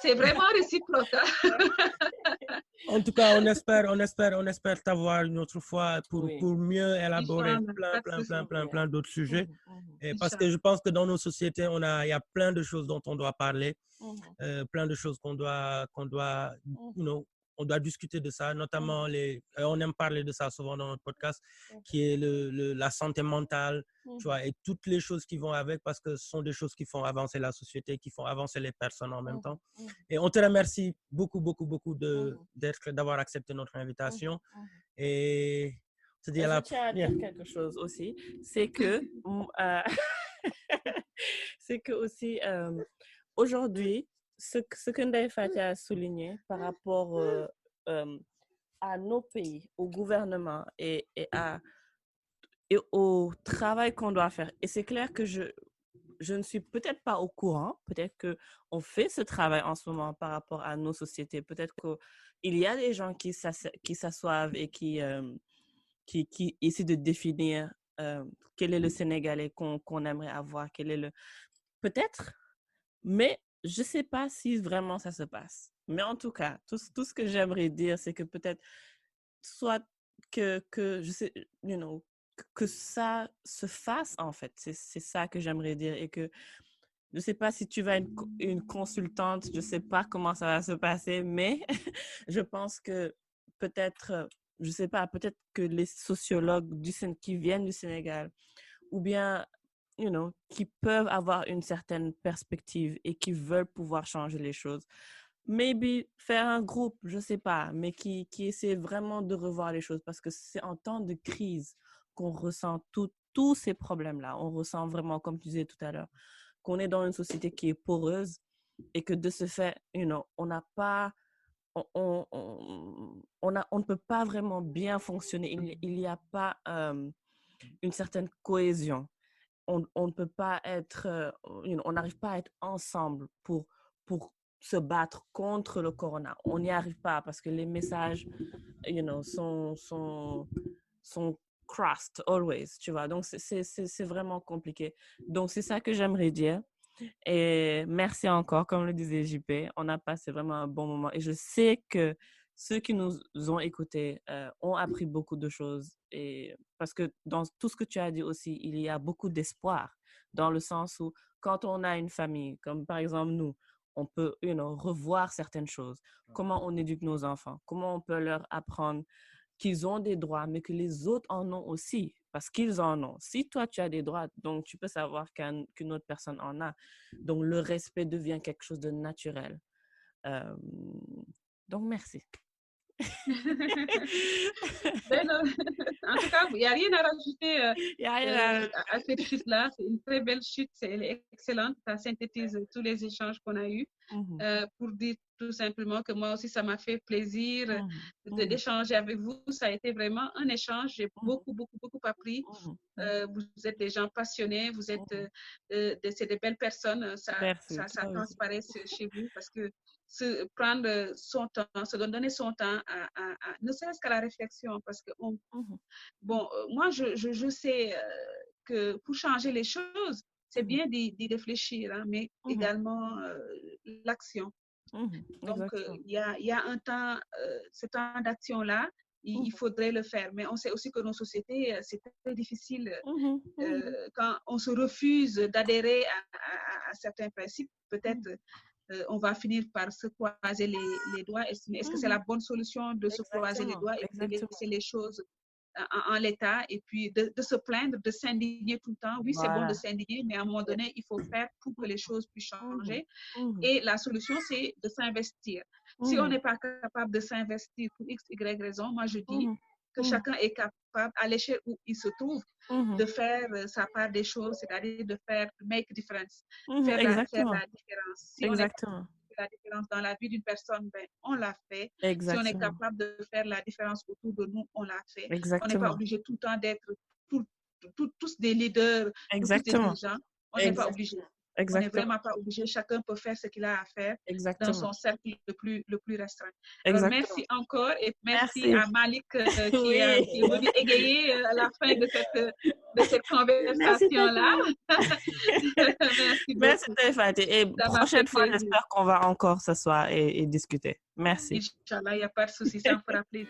C'est vraiment réciproque. hein. En tout cas, on espère, on espère, on espère t'avoir une autre fois pour, Oui. pour mieux élaborer plein, plein, plein, plein, plein d'autres sujets. Mhm, mhm, Et parce que je pense que dans nos sociétés, on a, il y a plein de choses dont on doit parler, mhm, euh, plein de choses qu'on doit, qu'on doit, you know, on doit discuter de ça, notamment les, euh, on aime parler de ça souvent dans notre podcast, qui est le, le- la santé mentale, tu Mhm. vois, et toutes les choses qui vont avec, parce que ce sont des choses qui font avancer la société, qui font avancer les personnes en même Mhm, temps. Et on te remercie beaucoup, beaucoup, beaucoup de, d'être, d'avoir accepté notre invitation. Et dit Et à je la tiens à dire quelque chose aussi, c'est que, euh, [laughs] c'est que aussi, euh, aujourd'hui, ce, que- ce que Ndeye Fati a souligné par rapport euh, euh, à nos pays, au gouvernement et, et, à, et au travail qu'on doit faire. Et c'est clair que je, je ne suis peut-être pas au courant, peut-être qu'on fait ce travail en ce moment par rapport à nos sociétés, peut-être qu'il y a des gens qui s'assoivent et qui, euh, qui, qui essaie de définir euh, quel est le Sénégalais qu'on qu'on aimerait avoir, quel est le... Peut-être, mais je ne sais pas si vraiment ça se passe. Mais en tout cas, tout, ce- que j'aimerais dire, c'est que peut-être, soit que, que, je sais, que- ça se fasse en fait. C'est ça que j'aimerais dire et que je ne sais pas si tu vas une, une consultante, je sais pas comment ça va se passer, mais [laughs] je pense que peut-être, je sais pas, peut-être que les sociologues du, qui viennent du Sénégal ou bien, you know, qui peuvent avoir une certaine perspective et qui veulent pouvoir changer les choses. Maybe faire un groupe, je ne sais pas, mais qui, qui essaie vraiment de revoir les choses parce que c'est en temps de crise qu'on ressent tout- tous ces problèmes-là. On ressent vraiment, comme tu disais tout à l'heure, qu'on est dans une société qui est poreuse et que de ce fait, you know, on n'a pas, on, on, on, a, on ne peut pas vraiment bien fonctionner. Il n'y- a pas une certaine cohésion. On, on ne peut pas être, euh, on n'arrive pas à être ensemble pour, pour se battre contre le corona. On n'y arrive pas parce que les messages, you know, sont, sont, sont crossed always, tu vois. Donc, c'est vraiment compliqué. Donc, c'est ça que j'aimerais dire. Et merci encore, comme le disait JP, on a passé vraiment un bon moment. Et je sais que ceux qui nous ont écoutés euh, ont appris beaucoup de choses. Et parce que dans tout ce que tu as dit aussi, il y a beaucoup d'espoir, dans le sens où quand on a une famille, comme par exemple nous, on peut you know, revoir certaines choses. Comment on éduque nos enfants, comment on peut leur apprendre qu'ils ont des droits, mais que les autres en ont aussi, parce qu'ils en ont. Si toi, tu as des droits, donc tu peux savoir qu'un- qu'une autre personne en a. Donc, le respect devient quelque chose de naturel. Euh, donc, merci. [laughs] Ben, euh, en tout cas, il n'y a rien à rajouter euh, Il y a rien à- euh, à, à cette chute-là. C'est une très belle chute, elle est excellente. Ça synthétise tous les échanges qu'on a eus. Mhm, Euh, pour dire tout simplement que moi aussi, ça m'a fait plaisir mhm, de- mhm, d'échanger avec vous. Ça a été vraiment un échange. J'ai beaucoup, beaucoup, beaucoup appris. vous êtes des gens passionnés, vous êtes, des- des belles personnes. Ça, Merci, ça, ça aussi. transparaît chez vous parce que se prendre son temps, se donner son temps, à, à- à- ne serait-ce qu'à la réflexion, parce que on, Mhm, bon, euh, moi, je, je, je sais euh, que pour changer les choses, c'est Mhm. bien d'y réfléchir, hein, mais Mhm. également euh, l'action. Donc, euh, il y, a, il y a un temps, euh, ce temps d'action-là, il, il faudrait le faire. Mais on sait aussi que nos sociétés, euh, c'est très difficile euh, quand on se refuse d'adhérer à, à- à certains principes. Peut-être euh, on va finir par se croiser les, les doigts. Est-ce que c'est la bonne solution de se croiser les doigts et de laisser les choses en, en l'état et puis de, de se plaindre, de s'indigner tout le temps? Oui, c'est bon de s'indigner, mais à un moment donné, il faut faire pour que les choses puissent changer. Mhm, Et la solution, c'est de s'investir. Si on n'est pas capable de s'investir pour X, Y raison, moi je dis que Mhm. chacun est capable, à l'échelle où il se trouve, mhm, de faire euh, sa part des choses, c'est-à-dire de faire make a difference, mhm, faire, la, faire Exactement. la différence. Si on est Exactement. fait la différence dans la vie d'une personne, ben, on l'a fait. Si on est Exactement. capable de faire la différence autour de nous, on l'a fait. On n'est pas Exactement. obligé tout le temps d'être tous des leaders, ou tous des Exactement. dirigeants. On n'est pas Exact- On n'est vraiment pas obligé. Chacun peut faire ce qu'il a à faire dans son cercle le plus, le plus restreint. Alors, Exactement. merci encore et merci, Merci. à Malik euh, qui, [laughs] Oui. qui est venu égayer euh, à la fin de cette, euh, de cette conversation-là. [laughs] merci Merci. Et Ça prochaine fois, j'espère qu'on va encore s'asseoir et, et discuter. Merci. Inch'Allah, il n'y a pas de souci, ça me fera plaisir.